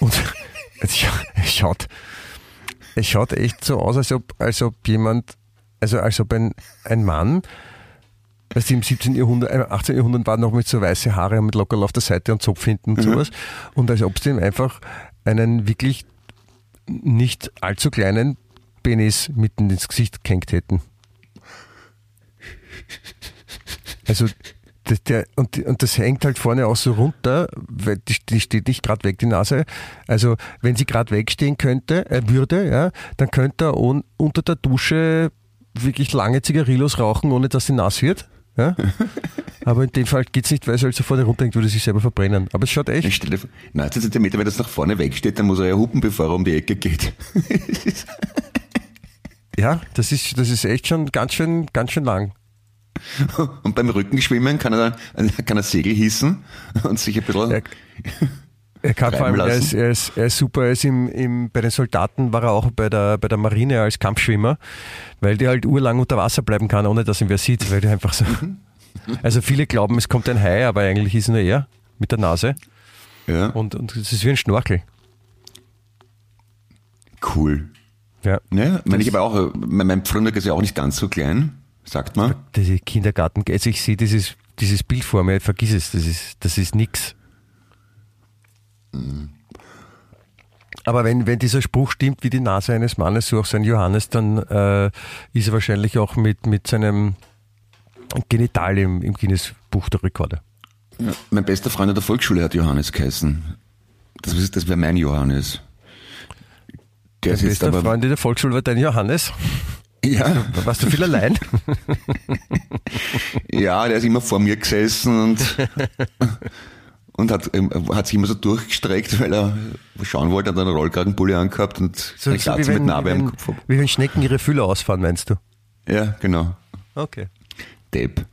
Und es schaut, es schaut echt so aus, als ob, als ob jemand, also als ob ein, ein Mann Weißt du, im 17. Jahrhundert, äh, 18. Jahrhundert waren noch mit so weiße Haare mit Lockerl auf der Seite und Zopf hinten und sowas. Und als ob sie ihm einfach einen wirklich nicht allzu kleinen Penis mitten ins Gesicht gehängt hätten. Also, das, der, und, und das hängt halt vorne auch so runter, weil die, die steht nicht gerade weg, die Nase. Also, wenn sie gerade wegstehen könnte, äh, würde, ja, dann könnte er un, unter der Dusche wirklich lange Zigarillos rauchen, ohne dass sie nass wird. Ja? Aber in dem Fall geht's nicht, weil es halt so vorne runterhängt, würde sich selber verbrennen. Aber es schaut Ich echt. stelle vor, 19 Zentimeter, wenn das nach vorne wegsteht, dann muss er ja hupen, bevor er um die Ecke geht. Ja, das ist, das ist echt schon ganz schön, ganz schön lang. Und beim Rückenschwimmen kann er, kann er Segel hissen und sich ein bisschen. Er, er kann vor allem, er ist, er ist, er ist super, er ist im, im, bei den Soldaten war er auch bei der, bei der Marine als Kampfschwimmer, weil der halt urlang unter Wasser bleiben kann, ohne dass ihn wer sieht, weil der einfach so. Also viele glauben, es kommt ein Hai, aber eigentlich ist nur er mit der Nase ja, und, und es ist wie ein Schnorchel. cool. Ja. Ne? Meine, ich habe auch, mein, mein ist ja auch nicht ganz so klein, sagt man. Diese Kindergarten, also ich sehe dieses, dieses Bild vor mir, vergiss es, das ist, das ist nix. Aber wenn, wenn dieser Spruch stimmt, wie die Nase eines Mannes, so auch sein Johannes, dann äh, ist er wahrscheinlich auch mit, mit seinem Genital im, im Guinness-Buch der Rekorde. Ja. Mein bester Freund in der Volksschule hat Johannes geheißen. Das, ist- das wäre mein Johannes. Der Der ist jetzt beste aber. Freund in der Volksschule war dein Johannes. Ja, warst du viel allein. ja, der ist immer vor mir gesessen und, und hat, ähm, hat sich immer so durchgestreckt, weil er schauen wollte, hat einen Rollkragenpulli angehabt und So, eine so Glatze mit Narbe am Kopf. wie wenn Schnecken ihre Fühler ausfahren, meinst du? Ja, genau. Okay. Depp.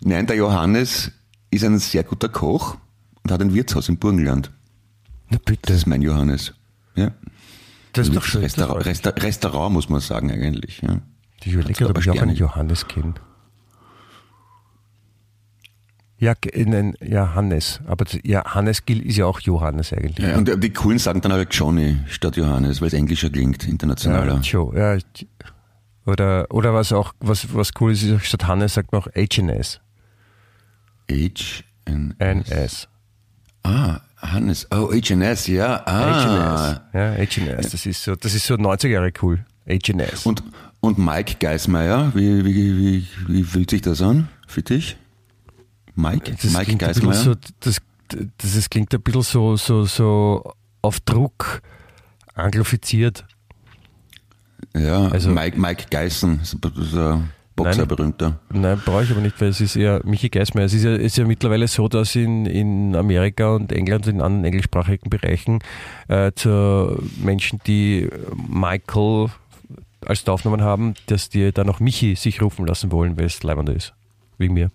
Nein, der Johannes ist ein sehr guter Koch und hat ein Wirtshaus im Burgenland. Na bitte. Das ist mein Johannes. Ja. Das ist doch schön. Restaurant, Resta Restaurant muss man sagen eigentlich. Ja. Ich überlege, ob ich auch einen. Johannes kenne. Ja, ge- einen, ja, Hannes. Aber ja, Hannes Gill ist ja auch Johannes eigentlich. Ja, und die Coolen sagen dann aber Johnny statt Johannes, weil es englischer klingt, internationaler. Ja, Joe, ja. Oder, oder was auch, was, was cool ist, ist statt Hannes sagt man auch HNS. H N NS. Ah, Hannes. Oh, HNS, ja. Ah. HNS. Ja, HNS. Das ist so, das ist so 90 Jahre cool. HNS. Und, und Mike Geismeier, wie, wie, wie, wie fühlt sich das an für dich? Mike? das Mike Geismeier? so, das, das, das klingt ein bisschen so, so, so auf Druck anglifiziert. ja, also- Mike, Mike Geissen, ist ein- ist ein Boxer, Nein. berühmter. Nein, brauche ich aber nicht, weil es ist eher Michi Geismeier. Es ist ja, ist ja mittlerweile so, dass in, in Amerika und England und in anderen englischsprachigen Bereichen äh, zu Menschen, die Michael als Taufnamen haben, dass die dann auch Michi sich rufen lassen wollen, weil es leibender ist. Wegen mir.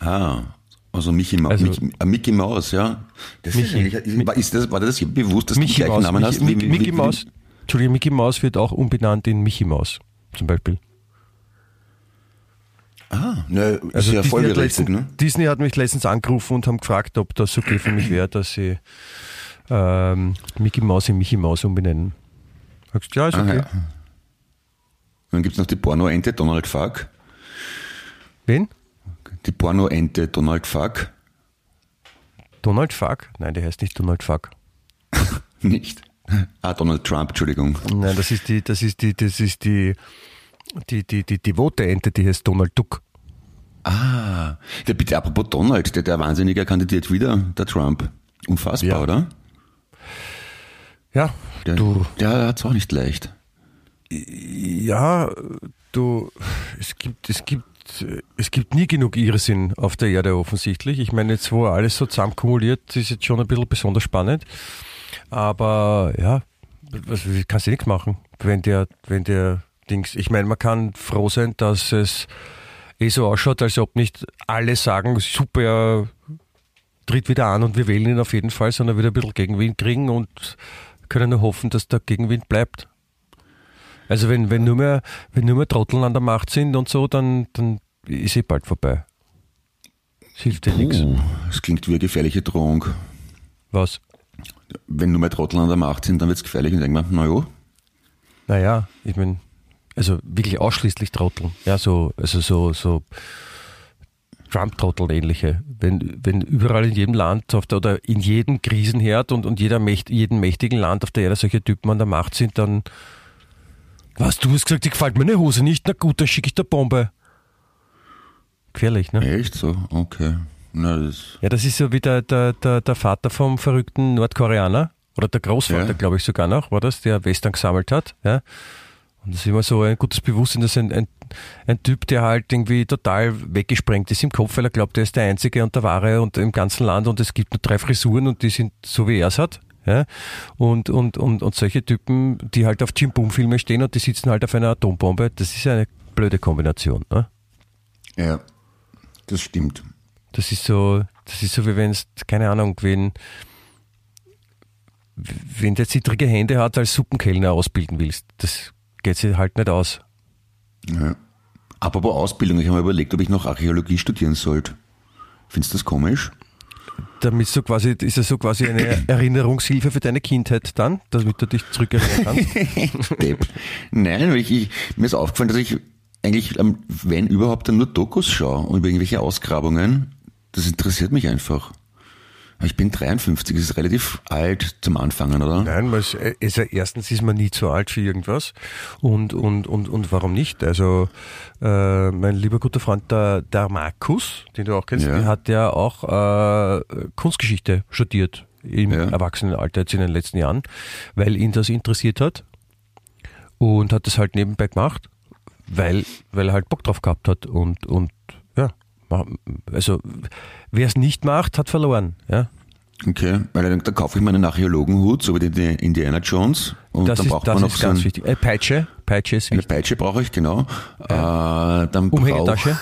Ah, also Mickey, Ma Also- Mickey, äh, Mickey Maus, ja. Das Mickey. ist, war, ist das, war das bewusst, dass du den Mickey gleichen Maus. Namen hast? Mickey, Mickey Maus. Entschuldigung, Mickey Maus wird auch umbenannt in Mickey Maus, zum Beispiel. Ah, ne, ist Also ja Disney, hat letztens, ne? Disney hat mich letztens angerufen und haben gefragt, ob das okay für mich wäre, dass sie ähm, Mickey Maus in Mickey Maus umbenennen. Sagst du, ja, ist Ah, okay. ja. Dann gibt's noch die Pornoente Donald Fuck. Wen? Die Pornoente Donald Fuck. Donald Fuck? Nein, der heißt nicht Donald Fuck. Nicht. Ah, Donald Trump, Entschuldigung. Nein, das ist die, das ist die, das ist die, die, die, die devote Ente, die heißt Donald Duck. Ah, der bitte apropos Donald, der, der Wahnsinnige kandidiert wieder, der Trump. Unfassbar, Ja. oder? Ja, Der, du, der hat's auch nicht leicht. ja, du, es gibt, es gibt, es gibt nie genug Irrsinn auf der Erde offensichtlich. Ich meine, jetzt wo alles so zusammenkumuliert, ist jetzt schon ein bisschen besonders spannend. Aber ja, was, kannst du nichts machen, wenn der, wenn der Dings, ich meine, man kann froh sein, dass es eh so ausschaut, als ob nicht alle sagen, super, er tritt wieder an und wir wählen ihn auf jeden Fall, sondern wieder ein bisschen Gegenwind kriegen und können nur hoffen, dass der Gegenwind bleibt. Also wenn, wenn, nur mehr, wenn nur mehr Trotteln an der Macht sind und so, dann, dann ist eh bald vorbei. Es hilft dir nichts. Das klingt wie eine gefährliche Drohung. Was? Wenn nur mehr Trottel an der Macht sind, dann wird's gefährlich und denkt man, na jo, Naja, ich meine, also wirklich ausschließlich Trotteln. Ja, so, also so, so Trump-Trottel ähnliche. Wenn, wenn überall in jedem Land auf der, oder in jedem Krisenherd und, und jeder Mächt, jedem mächtigen Land auf der Erde solche Typen an der Macht sind, dann was, du hast gesagt, dir gefällt meine Hose nicht? Na gut, dann schicke ich dir Bombe. Gefährlich, ne? echt so, okay. Na, das, Ja, das ist so wie der, der, der, der Vater vom verrückten Nordkoreaner oder der Großvater, Ja. glaube ich sogar noch, war das, der Western gesammelt hat. Ja. Und das ist immer so ein gutes Bewusstsein, dass ein, ein, ein Typ, der halt irgendwie total weggesprengt ist im Kopf, weil er glaubt, er ist der Einzige und der Wahre und im ganzen Land und es gibt nur drei Frisuren und die sind so, wie er es hat. Ja? Und, und, und, und solche Typen, die halt auf Jim Boom Filme stehen und die sitzen halt auf einer Atombombe, das ist eine blöde Kombination. Ne? ja, das stimmt. Das ist so, das ist so wie wenn es, keine Ahnung, wenn, wenn der zittrige Hände hat, als Suppenkellner ausbilden willst. Das geht sich halt nicht aus. Ja. Apropos Ausbildung, ich habe mir überlegt, ob ich noch Archäologie studieren sollte. Findest du das komisch? Damit so quasi, ist es so quasi eine Erinnerungshilfe für deine Kindheit dann, damit du dich zurückerinnern kannst. Nein, ich, ich, mir ist aufgefallen, dass ich eigentlich, wenn überhaupt, dann nur Dokus schaue und über irgendwelche Ausgrabungen. Das interessiert mich einfach. Ich bin 53, das ist relativ alt zum Anfangen, oder? Nein, weil es, also erstens ist man nie zu alt für irgendwas und, und, und, und warum nicht? Also äh, mein lieber guter Freund der, der Markus, den du auch kennst, Ja. der hat ja auch äh, Kunstgeschichte studiert im Ja. Erwachsenenalter jetzt in den letzten Jahren, weil ihn das interessiert hat und hat das halt nebenbei gemacht, weil, weil er halt Bock drauf gehabt hat und, und also wer es nicht macht, hat verloren. Ja? Okay, weil dann, dann kaufe ich mir einen Archäologenhut, so wie die- die Indiana Jones. Und Das dann ist, braucht man noch ist so ganz wichtig. Äh, Peitsche, Peitsche ist eine wichtig. Peitsche brauche ich, genau. Äh, dann Umhängetasche.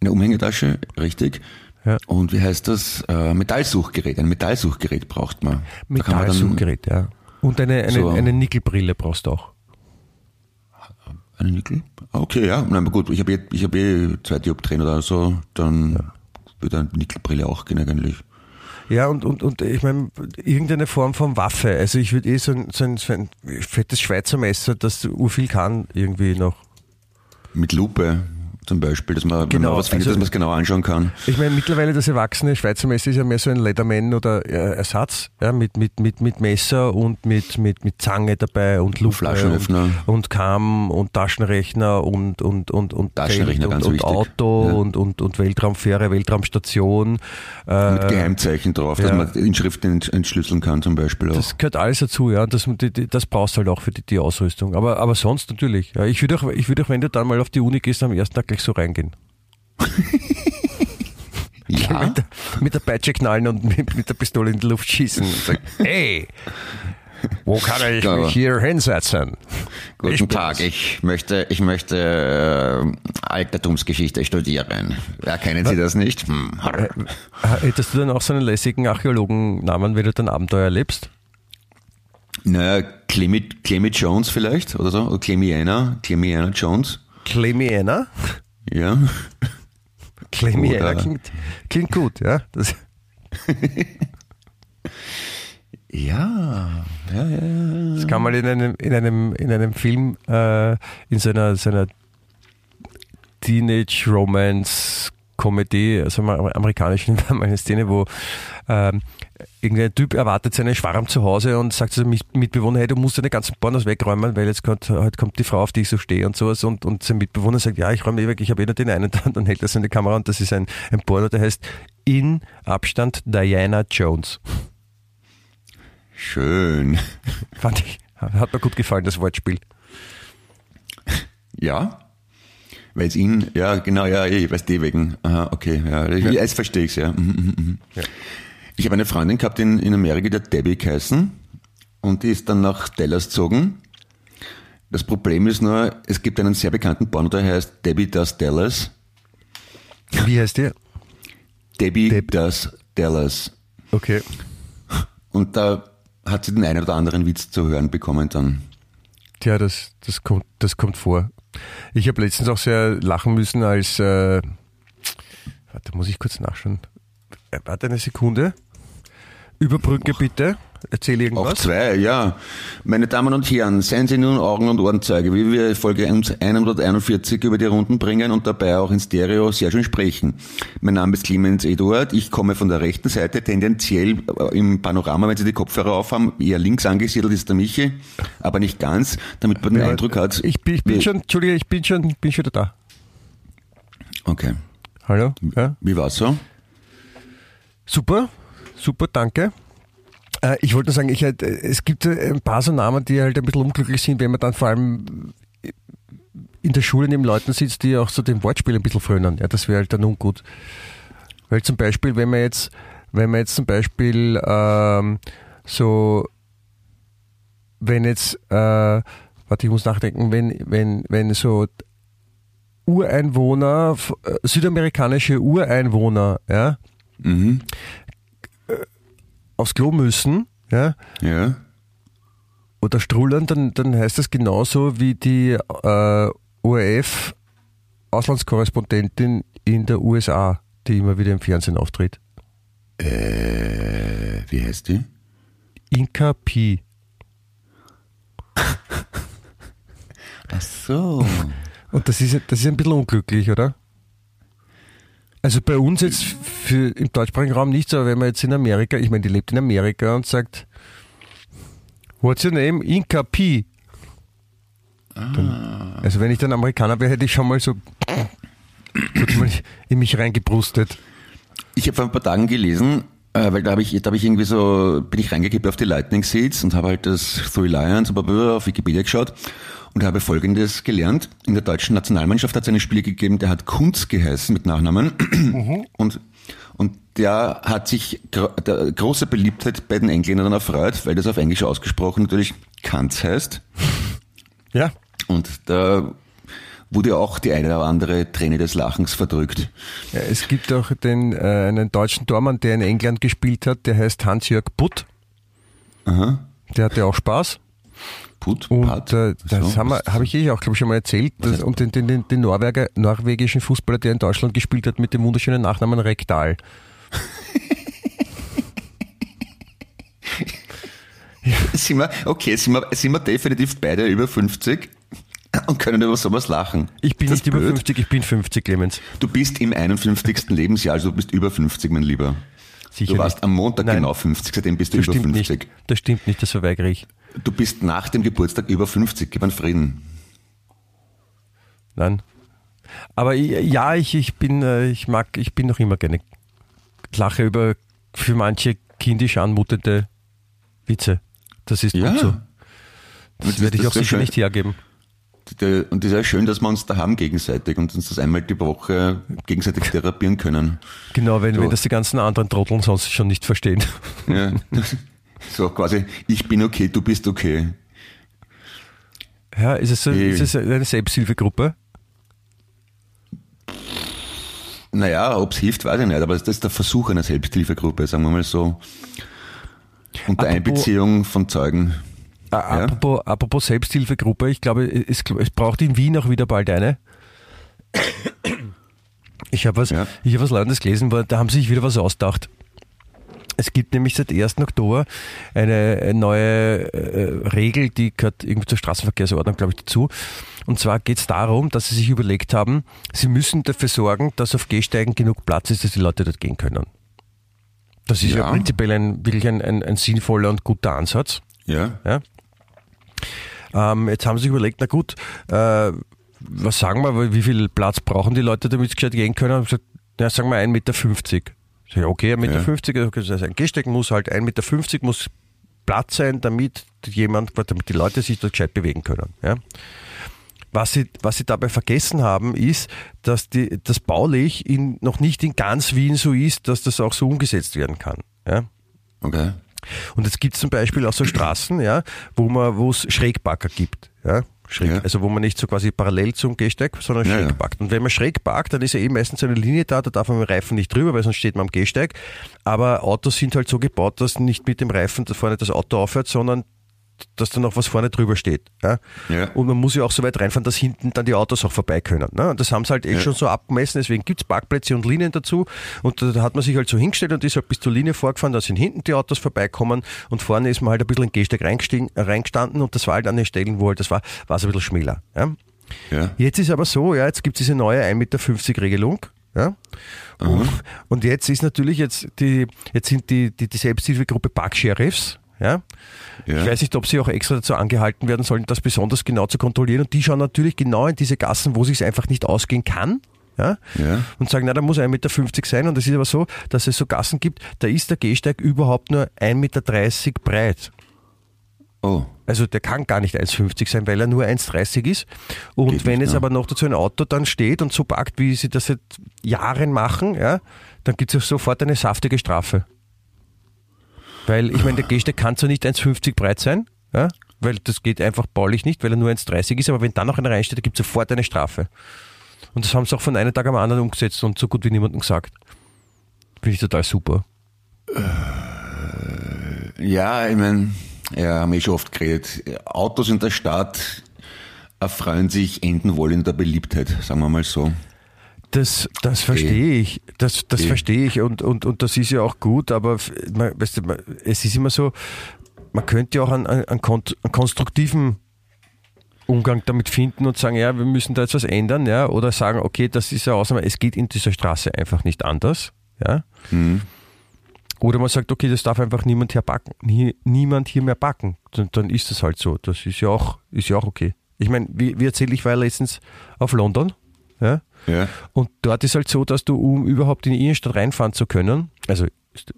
Eine Umhängetasche, richtig. Ja. Und wie heißt das? Äh, Metallsuchgerät. Ein Metallsuchgerät braucht man. Da kann man dann- Metallsuchgerät, ja. Und eine, eine, So. eine Nickelbrille brauchst du auch. Eine Nickel? Okay, ja. Na gut, ich habe eh, ich hab eh zwei Dioptrien oder so, dann würde eine Nickelbrille auch gehen eigentlich. Ja, und, und, und ich meine, irgendeine Form von Waffe. Also ich würde eh so ein, so, ein, so ein fettes Schweizer Messer, das urviel kann, irgendwie noch. Mit Lupe zum Beispiel, dass man, Genau, man was findet, also- dass man es genau anschauen kann. Ich meine, mittlerweile das erwachsene Schweizer Messer ist ja mehr so ein Leatherman oder äh, Ersatz, ja, mit, mit, mit, mit Messer und mit, mit, mit Zange dabei und Lupe Flaschenöffner. und, und Kamm und Taschenrechner und, und, und, und Taschenrechner, Feld ganz und, und. Auto Ja. und, und, und Weltraumfähre, Weltraumstation. Äh, Mit Geheimzeichen drauf, dass ja. man Inschriften ent- entschlüsseln kann zum Beispiel auch. Das gehört alles dazu, ja. Und das, das brauchst du halt auch für die, die Ausrüstung. Aber, aber sonst natürlich. Ja. Ich würde auch, ich würde auch, wenn du dann mal auf die Uni gehst, am ersten Tag gleich so reingehen. ja, Mit, der, mit der Peitsche knallen und mit, mit der Pistole in die Luft schießen. Und sagen, hey, wo kann ich mich hier hinsetzen? guten Ich. Tag. Ich möchte, ich möchte äh, Altertumsgeschichte studieren. Erkennen Sie das nicht? Hm. Äh, Hättest du dann auch so einen lässigen Archäologennamen, wenn du dein Abenteuer erlebst? Naja, Clemmy Jones vielleicht oder so? Oder Clemiana, Clemiana Jones. Clemiana? Ja. Clemiana Oder- klingt, klingt gut, ja. Das, Ja, ja, ja. ja. das kann man in einem, in einem, in einem Film, äh, in seiner, seiner Teenage Romance Comedy, also amerikanischen, eine Szene, wo ähm, irgendein Typ erwartet seinen Schwarm zu Hause und sagt zu seinem Mit- Mitbewohner, hey, du musst deine ganzen Pornos wegräumen, weil jetzt kommt, heute kommt die Frau, auf die ich so stehe und sowas. Und, und sein Mitbewohner sagt, ja, ich räume die weg, ich habe eh nur den einen. Und dann hält er seine Kamera und das ist ein, ein Porno, der heißt In Abstand Diana Jones. Schön. Fand ich, hat mir gut gefallen, das Wortspiel. Ja. Weil es ihn, ja, genau, ja, ich weiß die wegen. Aha, okay, ja, ich, jetzt verstehe ich's ja. Mhm, mhm, mhm. Ich habe eine Freundin gehabt in, in Amerika, die hat Debbie geheißen und die ist dann nach Dallas gezogen. Das Problem ist nur, es gibt einen sehr bekannten Porno, der heißt Debbie Does Dallas. Wie heißt der? Debbie Deb- Does Dallas. Okay. Und da hat sie den einen oder anderen Witz zu hören bekommen dann. Tja, das, das, kommt, das kommt vor. Ich habe letztens auch sehr lachen müssen, als. Äh, warte, muss ich kurz nachschauen. Warte eine Sekunde. Überbrücke bitte. Erzähl Auch irgendwas. zwei, ja. Meine Damen und Herren, seien Sie nun Augen- und Ohrenzeuge, wie wir Folge 141 über die Runden bringen und dabei auch in Stereo sehr schön sprechen. Mein Name ist Clemens Eduard, ich komme von der rechten Seite, tendenziell äh, im Panorama, wenn Sie die Kopfhörer aufhaben, eher links angesiedelt ist der Michi, aber nicht ganz, damit man den Ja, Eindruck hat. Ich bin, ich bin schon, Entschuldige, ich bin schon, bin schon wieder da. Okay. Hallo? Ja? Wie war's so? Super, super, danke. Äh, Ich wollte nur sagen, ich, halt, äh, es gibt äh, ein paar so Namen, die halt ein bisschen unglücklich sind, wenn man dann vor allem in der Schule neben Leuten sitzt, die auch so dem Wortspiel ein bisschen frönen. Ja, das wäre halt dann ungut. Weil zum Beispiel, wenn man jetzt, wenn man jetzt zum Beispiel ähm, so, wenn jetzt, äh, warte, ich muss nachdenken, wenn, wenn, wenn so Ureinwohner, südamerikanische Ureinwohner, ja, Mhm. aufs Klo müssen, ja, Ja. oder strullern, dann, dann heißt das genauso wie die äh, ORF-Auslandskorrespondentin in der USA, die immer wieder im Fernsehen auftritt. Äh, wie heißt die? Inka P. Ach so. Und das ist, das ist ein bisschen unglücklich, oder? Also bei uns jetzt für, im deutschsprachigen Raum nicht so, aber wenn man jetzt in Amerika, ich meine, die lebt in Amerika und sagt, What's your name? Inka P. Dann, also wenn ich dann Amerikaner wäre, hätte ich schon mal so in mich reingebrustet. Ich habe vor ein paar Tagen gelesen, äh, weil da habe ich, da habe ich irgendwie so, bin ich reingekippt auf die Lightning Seeds und habe halt das Three Lions auf Wikipedia geschaut und habe Folgendes gelernt. In der deutschen Nationalmannschaft hat es einen Spieler gegeben, der hat Kunz geheißen mit Nachnamen und und der hat sich gro der große Beliebtheit bei den Engländern erfreut, weil das auf Englisch ausgesprochen natürlich Kanz heißt. Ja. Und da wurde auch die eine oder andere Träne des Lachens verdrückt. ja es gibt auch den, äh, einen deutschen Tormann, der in England gespielt hat, der heißt Hans-Jörg Butt. Aha. Der hatte auch Spaß. Put, Und Pat. äh, das So, habe ich eh auch, glaube ich, schon mal erzählt. Das, und den, den, den, den Norweger, norwegischen Fußballer, der in Deutschland gespielt hat, mit dem wunderschönen Nachnamen Rektal. Sind wir, okay, sind wir, sind wir definitiv beide über 50. und können über sowas lachen. Ich bin das nicht über blöd? 50, ich bin 50, Clemens. Du bist im 51. Lebensjahr, also du bist über 50, mein Lieber. Sicher Du warst nicht. am Montag Nein. genau 50, seitdem bist du Das über stimmt 50. nicht. Das stimmt nicht, das verweigere ich. Du bist nach dem Geburtstag über 50, gib einen Frieden. Nein. Aber ja, ich, ich bin, äh, ich mag, ich bin noch immer gerne lache über für manche kindisch anmutende Witze. Das ist Ja. gut so. Das, Das- werde ich das auch sicher schön. nicht hergeben. Der- Und es ist ja schön, dass wir uns da haben gegenseitig und uns das einmal die Woche gegenseitig therapieren können. Genau, wenn, So. wenn das die ganzen anderen Trotteln sonst schon nicht verstehen. Ja. So quasi, ich bin okay, du bist okay. Ja, ist es, so, ist es eine Selbsthilfegruppe? Naja, ob es hilft, weiß ich nicht, aber das ist der Versuch einer Selbsthilfegruppe, sagen wir mal so. Unter Apropos- Einbeziehung von Zeugen. Apropos, apropos Selbsthilfegruppe, ich glaube, es, es braucht in Wien auch wieder bald eine. Ich habe was, Ja. ich habe was Landes gelesen, da haben sie sich wieder was ausgedacht. Es gibt nämlich seit 1. Oktober eine, eine neue äh, Regel, die gehört irgendwie zur Straßenverkehrsordnung, glaube ich, dazu. Und zwar geht es darum, dass sie sich überlegt haben, sie müssen dafür sorgen, dass auf Gehsteigen genug Platz ist, dass die Leute dort gehen können. Das ist ja, Ja. prinzipiell ein, wirklich ein, ein, ein sinnvoller und guter Ansatz. Ja. Ja? Ähm, jetzt haben sie sich überlegt, na gut, äh, was sagen wir, wie viel Platz brauchen die Leute, damit sie gescheit gehen können? Und gesagt, na, sagen wir 1,50 Meter. Ich, okay, 1,50 Meter, Ja. 50, das heißt, ein Gehsteig muss halt 1,50 Meter muss Platz sein, damit jemand, damit die Leute sich dort gescheit bewegen können. Ja? Was sie, was sie dabei vergessen haben, ist, dass die, das baulich in, noch nicht in ganz Wien so ist, dass das auch so umgesetzt werden kann. Ja? Okay. Und jetzt gibt es zum Beispiel auch so Straßen, ja, wo man, wo es Schrägparker gibt. Ja? Schräg, Ja. Also wo man nicht so quasi parallel zum Gehsteig, sondern schräg ja. parkt. Und wenn man schräg parkt, dann ist ja eh meistens eine Linie da, da darf man mit dem Reifen nicht drüber, weil sonst steht man am Gehsteig. Aber Autos sind halt so gebaut, dass nicht mit dem Reifen da vorne das Auto aufhört, sondern dass da noch was vorne drüber steht. Ja? Ja. Und man muss ja auch so weit reinfahren, dass hinten dann die Autos auch vorbei können. Ne? Und das haben sie halt eh Ja. schon so abgemessen, deswegen gibt's Parkplätze und Linien dazu. Und da hat man sich halt so hingestellt und ist halt bis zur Linie vorgefahren, da sind hinten die Autos vorbeikommen und vorne ist man halt ein bisschen in den Gehsteig äh, reingestanden und das war halt an den Stellen, wo halt das war, war es ein bisschen schmäler. Ja? Jetzt ist aber so, ja, jetzt gibt es diese neue 1,50 Meter Regelung. Ja? Und, und jetzt ist natürlich jetzt die, jetzt sind die, die, die Selbsthilfegruppe Park-Sheriffs, ja? Ja. Ich weiß nicht, ob sie auch extra dazu angehalten werden sollen, das besonders genau zu kontrollieren. Und die schauen natürlich genau in diese Gassen, wo sich einfach nicht ausgehen kann. Ja? Ja. Und sagen, na, da muss 1,50 Meter sein. Und es ist aber so, dass es so Gassen gibt, da ist der Gehsteig überhaupt nur 1,30 Meter breit. Oh. Also der kann gar nicht 1,50 sein, weil er nur 1,30 ist. Und Geht wenn jetzt ne? aber noch dazu ein Auto dann steht und so parkt, wie sie das seit Jahren machen, ja, dann gibt es sofort eine saftige Strafe. Weil ich meine, der Gehsteig kann zwar nicht 1,50 breit sein, ja, weil das geht einfach baulich nicht, weil er nur 1,30 ist, aber wenn dann noch einer reinsteht, gibt es sofort eine Strafe. Und das haben sie auch von einem Tag am anderen umgesetzt und so gut wie niemandem gesagt. Finde ich total super. Ja, ich meine, ja, haben wir eh schon oft geredet. Autos in der Stadt erfreuen sich enden wohl in der Beliebtheit, sagen wir mal so. Das, das verstehe ich. Das, das Eh. verstehe ich und, und, und das ist ja auch gut, aber man, weißt du, es ist immer so, man könnte ja auch einen, einen, einen konstruktiven Umgang damit finden und sagen, ja, wir müssen da jetzt was ändern, ja, oder sagen, okay, das ist ja Ausnahme, es geht in dieser Straße einfach nicht anders, ja. Mhm. Oder man sagt, okay, das darf einfach niemand hier backen, nie, niemand hier mehr backen. Dann, dann ist das halt so. Das ist ja auch, ist ja auch okay. Ich meine, wie, wie erzähle ich, war ja letztens auf London, ja. Ja. Und dort ist halt so, dass du, um überhaupt in die Innenstadt reinfahren zu können, also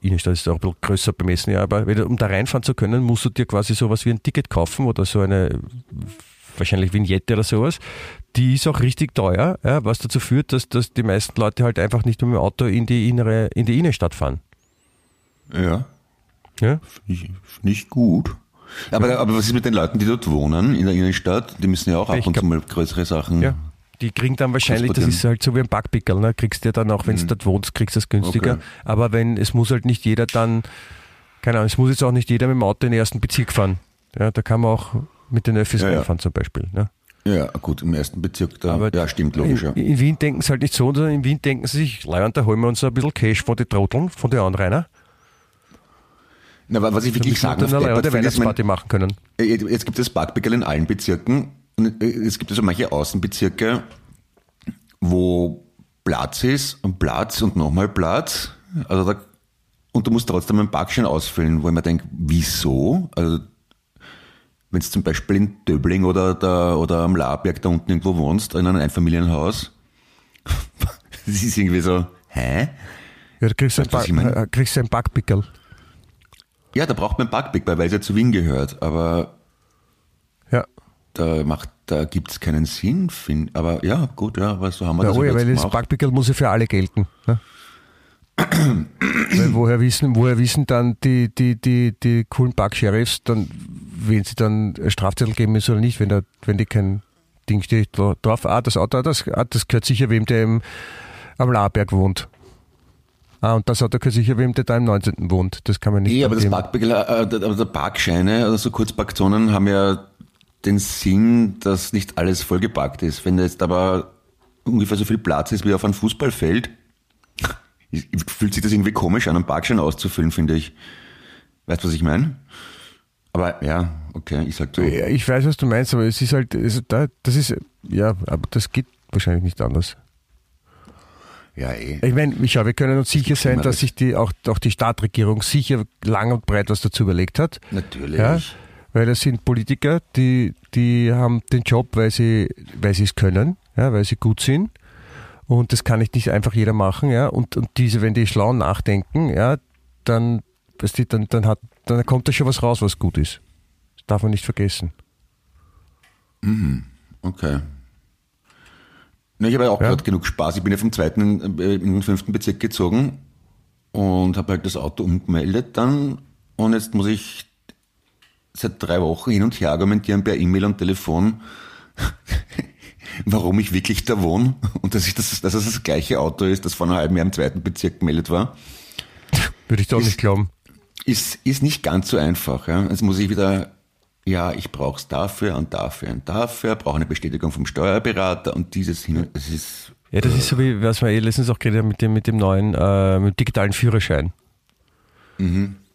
Innenstadt ist auch ein bisschen größer bemessen, ja, aber um da reinfahren zu können, musst du dir quasi sowas wie ein Ticket kaufen oder so eine wahrscheinlich Vignette oder sowas. Die ist auch richtig teuer, ja, was dazu führt, dass, dass die meisten Leute halt einfach nicht mit dem Auto in die innere, in die Innenstadt fahren. Ja. Ja? Nicht, nicht gut. Aber, aber was ist mit den Leuten, die dort wohnen, in der Innenstadt? Die müssen ja auch ab Ich und zu mal größere Sachen. Ja. Die kriegen dann wahrscheinlich, das ist halt so wie ein Backpickel, ne? kriegst du ja dann auch, wenn du dort wohnst, kriegst du das günstiger. Okay. Aber wenn, es muss halt nicht jeder dann, keine Ahnung, es muss jetzt auch nicht jeder mit dem Auto in den ersten Bezirk fahren. Ja, da kann man auch mit den Öffis Ja, ja. reinfahren zum Beispiel. Ne? Ja, gut, im ersten Bezirk da. Aber ja, stimmt, logisch. In, in Wien denken sie halt nicht so, sondern in Wien denken sie sich, Leihwand, da holen wir uns ein bisschen Cash von den Trotteln, von den Anrainer, Na, was ich wirklich wir sagen Leihwand finde, ist, mein- Weihnachtsparty machen können. Jetzt gibt es Backpickel in allen Bezirken. Und äh, es gibt also manche Außenbezirke, wo Platz ist und Platz und nochmal Platz. Also da, und du musst trotzdem einen Parkschein ausfüllen, wo ich mir denke, wieso? Also wenn du zum Beispiel in Döbling oder, da, oder am Laberg da unten irgendwo wohnst, in einem Einfamilienhaus, das ist irgendwie so, hä? Ja, du kriegst, du, ein, was ich meine? Back, kriegst ein Backpickel. Ja, da braucht man Parkblick bei, weil es ja zu Wien gehört, aber. Da macht, da gibt's keinen Sinn, find, aber ja, gut, ja, aber so haben wir Ja, das oh ja, weil das. Backpickel muss ja für alle gelten. Ne? weil woher wissen, woher wissen dann die, die, die, die coolen Park-Sheriffs dann, wen sie dann Strafzettel geben müssen oder nicht, wenn, da, wenn die kein Ding steht dra- drauf, ah, das Auto, das, ah, das gehört sicher wem, der im, am Laberg wohnt. Ah, und das Auto gehört sicher wem, der da im 19. wohnt. Das kann man nicht Nee, aber das. Parkbegel, äh, aber der Parkscheine, also so Kurzparkzonen haben ja den Sinn, dass nicht alles vollgeparkt ist. Wenn jetzt aber ungefähr so viel Platz ist wie auf einem Fußballfeld, fühlt sich das irgendwie komisch an, einen Parkschein auszufüllen, finde ich. Weißt du, was ich meine? Aber ja, okay, ich sag so. Ja, ich weiß, was du meinst, aber es ist halt, also da, das ist, ja, aber das geht wahrscheinlich nicht anders. Ja, eh. Ich meine, Micha, wir können uns sicher sein, dass das. sich die, auch, auch die Stadtregierung sicher lang und breit was dazu überlegt hat. Natürlich. Ja, weil das sind Politiker, die, die haben den Job, weil sie, weil sie es können, ja, weil sie gut sind. Und das kann nicht, nicht einfach jeder machen, ja. Und, und diese, wenn die schlau nachdenken, ja, dann, weißt du, dann, dann hat, dann kommt da schon was raus, was gut ist. Das darf man nicht vergessen. Okay. Na, ich habe ja auch Ja. gerade genug Spaß. Ich bin ja vom zweiten äh, in den fünften Bezirk gezogen und habe halt das Auto umgemeldet dann. Und jetzt muss ich seit drei Wochen hin und her argumentieren per E-Mail und Telefon, warum ich wirklich da wohne und dass, ich das, dass es das gleiche Auto ist, das vor einem halben Jahr im zweiten Bezirk gemeldet war. Würde ich doch Ist- nicht glauben. Ist, ist nicht ganz so einfach. Ja. Jetzt muss ich wieder, ja, ich brauche es dafür und dafür und dafür, brauche eine Bestätigung vom Steuerberater und dieses hin und es ist Ja, das ist so wie, was wir eh letztens auch geredet haben mit dem, mit dem neuen, äh, mit dem digitalen Führerschein.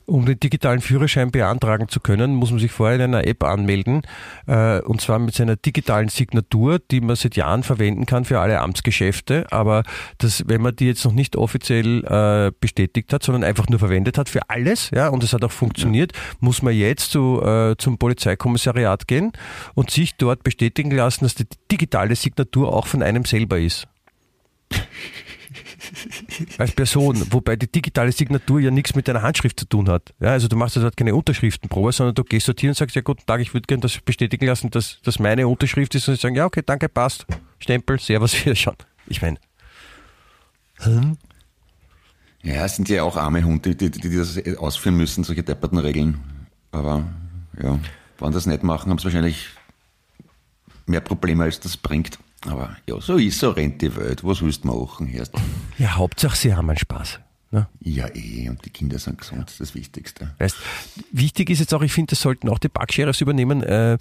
Um den digitalen Führerschein beantragen zu können, muss man sich vorher in einer App anmelden, äh, und zwar mit seiner digitalen Signatur, die man seit Jahren verwenden kann für alle Amtsgeschäfte. Aber das, wenn man die jetzt noch nicht offiziell äh, bestätigt hat, sondern einfach nur verwendet hat für alles, ja, und es hat auch funktioniert, muss man jetzt zu, äh, zum Polizeikommissariat gehen und sich dort bestätigen lassen, dass die digitale Signatur auch von einem selber ist. Als Person, wobei die digitale Signatur ja nichts mit deiner Handschrift zu tun hat. Ja, also du machst also dort keine Unterschriftenprobe, sondern du gehst dort hin und sagst, ja guten Tag, ich würde gerne das bestätigen lassen, dass das meine Unterschrift ist und sie sagen, ja okay, danke, passt. Stempel, servus, wieder schon. Ich meine, Ja, es sind ja auch arme Hunde, die, die, die das ausführen müssen, solche depperten Regeln. Aber ja, wenn das nicht machen, haben sie wahrscheinlich mehr Probleme, als das bringt. Aber ja, so ist, so rennt die Welt. Was willst du machen, Herst? ja, Hauptsache sie haben einen Spaß. Ne? Ja, eh, und die Kinder sind gesund, das ist das Wichtigste. Weißt, wichtig ist jetzt auch, ich finde, das sollten auch die Parksheriffs übernehmen, äh,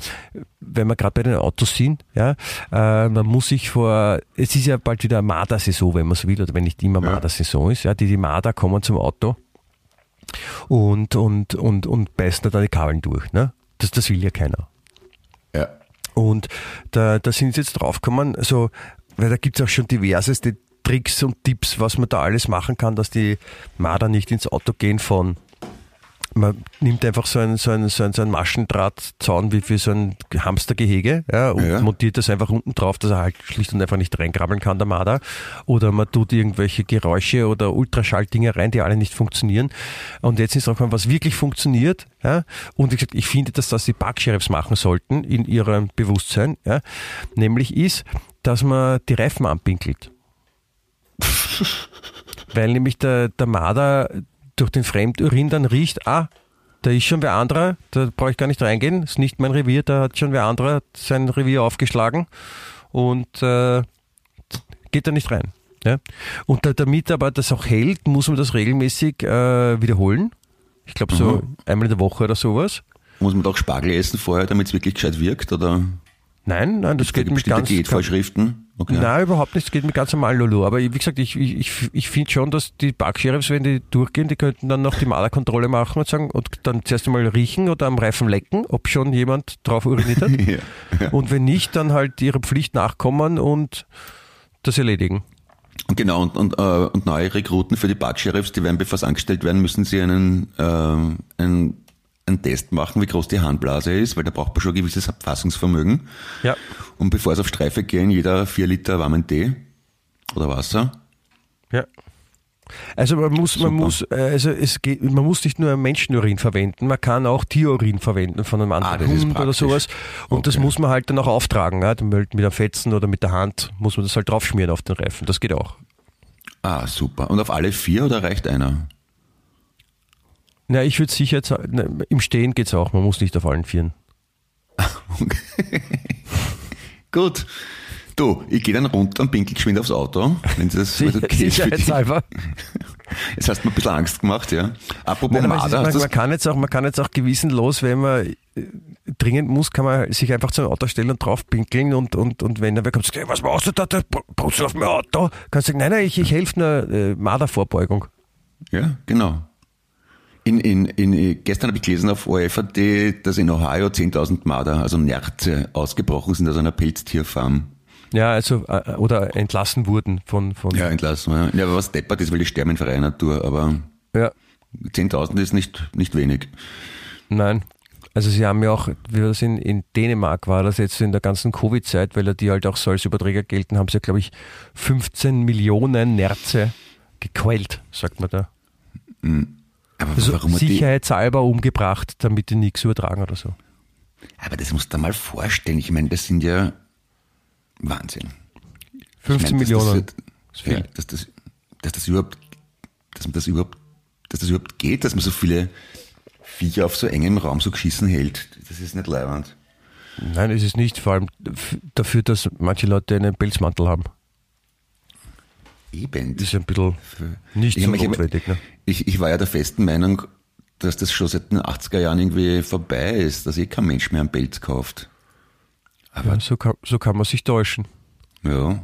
wenn wir gerade bei den Autos sind. Ja, äh, man muss sich vor, es ist ja bald wieder Marder-Saison, wenn man so will, oder wenn nicht immer Ja. Marder-Saison ist. Ja, die, die Marder kommen zum Auto und, und, und, und beißen da die Kabeln durch. Ne? Das, das will ja keiner. Und da, da sind sie jetzt draufgekommen, also, weil da gibt's auch schon diverseste Tricks und Tipps, was man da alles machen kann, dass die Marder nicht ins Auto gehen von man nimmt einfach so einen, so einen, so einen, so einen Maschendrahtzaun wie für so ein Hamstergehege ja, und Ja. montiert das einfach unten drauf, dass er halt schlicht und einfach nicht reinkrabbeln kann, der Marder. Oder man tut irgendwelche Geräusche oder Ultraschalldinger rein, die alle nicht funktionieren. Und jetzt ist auch mal was wirklich funktioniert. Ja. Und wie gesagt, ich finde, dass das die Parksheriffs machen sollten in ihrem Bewusstsein. Ja. Nämlich ist, dass man die Reifen anpinkelt. Weil nämlich der, der Marder durch den Fremdurin dann riecht, ah, da ist schon wer anderer, da brauche ich gar nicht reingehen, ist nicht mein Revier, da hat schon wer anderer sein Revier aufgeschlagen und äh, geht da nicht rein. Ja? Und da, damit aber das auch hält, muss man das regelmäßig äh, wiederholen. Ich glaube so Mhm. einmal in der Woche oder sowas. Muss man doch Spargel essen vorher, damit es wirklich gescheit wirkt? Oder Nein, nein, das geht mit bestimmte ganz, Diätvorschriften? Okay. Nein, überhaupt nicht. Es geht mit ganz normal Lulu. Aber wie gesagt, ich, ich, ich finde schon, dass die Parksheriffs, wenn die durchgehen, die könnten dann noch die Malerkontrolle machen und sagen, und dann zuerst einmal riechen oder am Reifen lecken, ob schon jemand drauf uriniert hat. ja. Und wenn nicht, dann halt ihrer Pflicht nachkommen und das erledigen. Und Genau, und, und, äh, und neue Rekruten für die Parksheriffs, die werden, bevor sie angestellt werden, müssen sie einen, äh, einen, einen Test machen, wie groß die Harnblase ist, weil da braucht man schon ein gewisses Abfassungsvermögen. Ja. Und bevor sie auf Streife gehen, jeder vier Liter warmen Tee oder Wasser. Ja. Also man muss, man muss, also es geht, man muss nicht nur Menschenurin verwenden, man kann auch Tierurin verwenden von einem anderen Ah, das ist Hund oder sowas. Und das Okay. muss man halt dann auch auftragen. Ja? Mit mit einem Fetzen oder mit der Hand muss man das halt draufschmieren auf den Reifen. Das geht auch. Ah, super. Und auf alle vier oder reicht einer? Na, ich würde sicher ne, im Stehen geht's auch, man muss nicht auf allen Vieren. Gut. Du, ich gehe dann runter und pinkel geschwind aufs Auto, wenn das das okay. Sicherheitshalber. Jetzt hast mir ein bisschen Angst gemacht, ja. Apropos Nein, es ist, Marder, man, man, kann jetzt auch, man kann jetzt auch gewissenlos, wenn man äh, dringend muss, kann man sich einfach zum Auto stellen und drauf pinkeln und, und, und wenn dann wer kommt, sagt, "Hey, was machst du da, da brauchst du auf mein Auto? Kannst du sagen, nein, nein, ich, ich helfe nur äh, Mardervorbeugung. Ja, genau. In, in, in, gestern habe ich gelesen auf ORF.at, dass in Ohio 10.000 Marder, also Nerze, ausgebrochen sind aus einer Pelztierfarm. Ja, also, äh, oder entlassen wurden von, von Ja, entlassen. Ja, ja aber was deppert ist, weil die sterben in freier Natur, aber ja, 10.000 ist nicht, nicht wenig. nein. Also sie haben ja auch, wie das in, in Dänemark war das jetzt in der ganzen Covid-Zeit, weil ja die halt auch so als Überträger gelten, haben sie ja, glaube ich, 15 Millionen Nerze gequält, sagt man da. Aber Also warum sicherheitshalber umgebracht, damit die nichts übertragen oder so. aber das musst du dir mal vorstellen. Ich meine, das sind ja Wahnsinn. 15 Ich dass Millionen. Das, ja, dass, das, dass das überhaupt, dass man das überhaupt, dass das überhaupt geht, dass man so viele Viecher auf so engem Raum so geschissen hält. Das ist nicht leibend. Nein, es ist nicht, vor allem dafür, dass manche Leute einen Pelzmantel haben. Eben. Das ist ein bisschen nicht Ich so mich- notwendig. Ne? Ich, ich war ja der festen Meinung, dass das schon seit den 80er Jahren irgendwie vorbei ist, dass eh kein Mensch mehr einen Pelz kauft. Aber Ja, so, kann, so kann man sich täuschen. ja.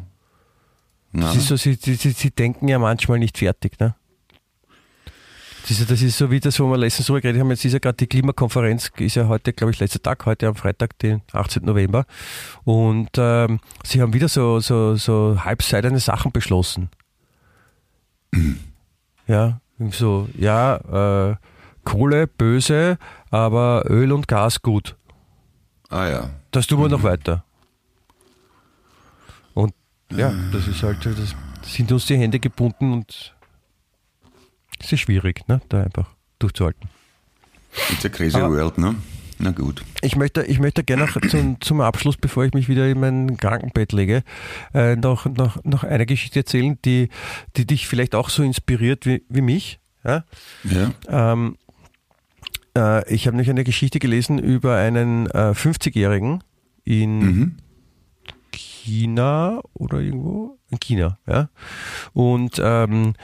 Na, Das ist so, sie, sie, sie, denken ja manchmal nicht fertig. Ne? Das, ist, das ist so wie das, wo wir letztens drüber geredet haben. Jetzt ist ja gerade die Klimakonferenz, ist ja heute, glaube ich, letzter Tag, heute am Freitag, den 18. November. Und ähm, sie haben wieder so, so, so halbseidene Sachen beschlossen. Ja, so, ja, äh, Kohle böse, aber Öl und Gas gut. ah ja. Das tun wir noch weiter. Und ja, das ist halt, das sind uns die Hände gebunden und es ist schwierig, ne, da einfach durchzuhalten. It's a crazy Aber- world, ne? Na gut. Ich möchte, ich möchte gerne noch zum, zum Abschluss, bevor ich mich wieder in mein Krankenbett lege, äh, noch, noch, noch eine Geschichte erzählen, die, die dich vielleicht auch so inspiriert wie, wie mich. Ja? Ja. Ähm, äh, ich habe nämlich eine Geschichte gelesen über einen äh, 50-Jährigen in Mhm. China oder irgendwo? In China, ja. Und ähm,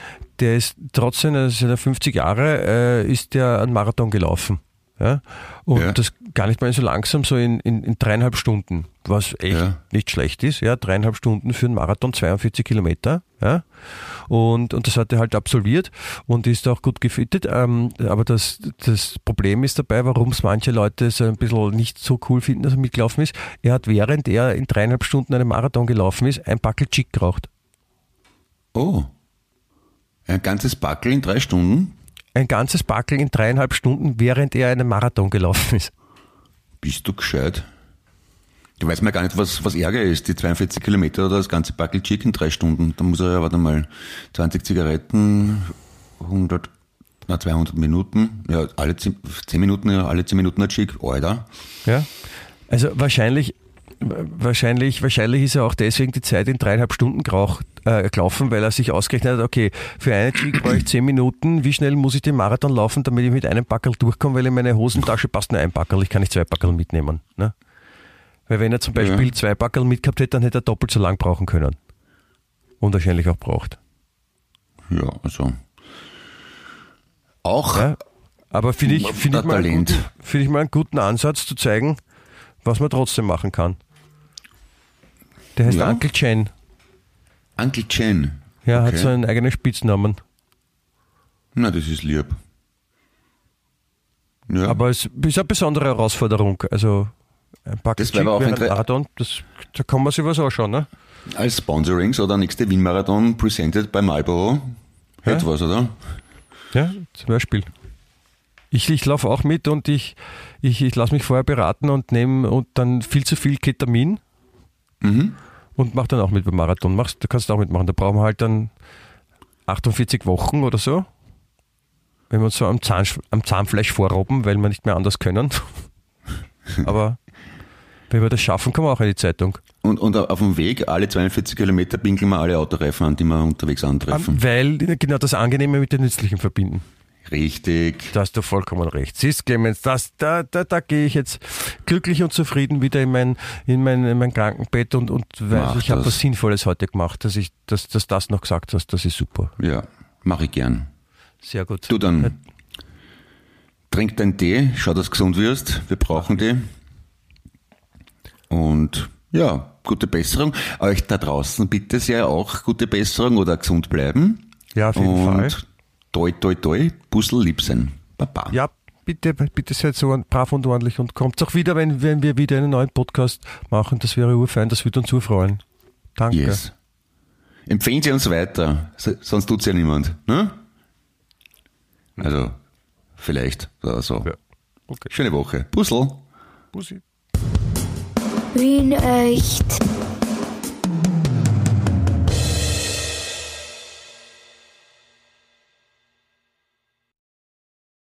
der ist trotz seiner, seiner 50 Jahre äh, ist der einen Marathon gelaufen. Ja? Und Ja. das gar nicht mal so langsam, so in, in, in dreieinhalb Stunden, was echt Ja. nicht schlecht ist. Ja, dreieinhalb Stunden für einen Marathon, 42 Kilometer. Ja? Und, und das hat er halt absolviert und ist auch gut gefittet. Ähm, aber das, das Problem ist dabei, warum es manche Leute so ein bisschen nicht so cool finden, dass er mitgelaufen ist. Er hat, während er in dreieinhalb Stunden einen Marathon gelaufen ist, ein Backel Chick geraucht. Oh. Ein ganzes Backel in drei Stunden? Ein ganzes Backel in dreieinhalb Stunden, während er einen Marathon gelaufen ist. Bist du gescheit? Du weißt mal gar nicht, was, was Ärger ist, die 42 Kilometer oder das ganze Backel Chick in drei Stunden. Da muss er ja, warte mal, 20 Zigaretten, 100, na 200 Minuten, ja, alle 10, 10 Minuten, ja, alle 10 Minuten ein Chick, Alter. Ja? Also wahrscheinlich, wahrscheinlich, wahrscheinlich ist er auch deswegen die Zeit in dreieinhalb Stunden geraucht, äh, gelaufen, weil er sich ausgerechnet hat, okay, für eine Chick brauche ich zehn Minuten, wie schnell muss ich den Marathon laufen, damit ich mit einem Backel durchkomme, weil in meine Hosentasche passt nur ein Backel, ich kann nicht zwei Backel mitnehmen. Ne? Weil wenn er zum Beispiel Ja. zwei Backel mitgehabt hätte, dann hätte er doppelt so lang brauchen können. Und wahrscheinlich auch braucht. Ja, also. Auch, Ja? Aber finde ich, finde ich, mal einen finde ich mal einen guten Ansatz zu zeigen, was man trotzdem machen kann. Der heißt Ja. Uncle Chen. Uncle Chen. Ja, hat Okay. so einen eigenen Spitznamen. Na, das ist lieb. Ja. Aber es ist eine besondere Herausforderung. Also ein Das wäre inter- Marathon, das, da kann man sich was anschauen, ne? Als Sponsoring, so der nächste Wien-Marathon presented bei Marlboro. Ja. Etwas, oder? Ja, zum Beispiel. Ich, ich laufe auch mit und ich, ich, ich lasse mich vorher beraten und nehme und dann viel zu viel Ketamin Mhm. und mache dann auch mit beim Marathon. Machst, du kannst auch mitmachen. Da brauchen wir halt dann 48 Wochen oder so. Wenn wir uns so am, Zahn, am Zahnfleisch vorroben, weil wir nicht mehr anders können. Aber wenn wir das schaffen, kommen wir auch in die Zeitung. Und, und auf dem Weg, alle 42 Kilometer pinkeln wir alle Autoreifen an, die wir unterwegs antreffen. Weil genau das Angenehme mit dem Nützlichen verbinden. Richtig. Da hast du vollkommen recht. Siehst, Clemens, das, da, da, da gehe ich jetzt glücklich und zufrieden wieder in mein, in mein, in mein Krankenbett und, und weiß, ich habe was Sinnvolles heute gemacht, dass ich, dass, dass das noch gesagt hast. Das ist super. Ja, mache ich gern. Sehr gut. Du dann, trink deinen Tee, schau, dass du gesund wirst. Wir brauchen die. Und ja, gute Besserung. Euch da draußen bitte sehr auch gute Besserung oder gesund bleiben. Ja, auf jeden Und Fall. Toi, toi, toi, Puzzle lieb sein. Baba. Ja, bitte, bitte seid so brav und ordentlich und kommt auch wieder, wenn, wenn wir wieder einen neuen Podcast machen. Das wäre urfein, das würde uns urfreuen. Danke. Yes. Empfehlen Sie uns weiter, sonst tut's ja niemand. Ne? Also, vielleicht oder so. Ja. Okay. Schöne Woche. Puzzle. Bussi. Wien echt.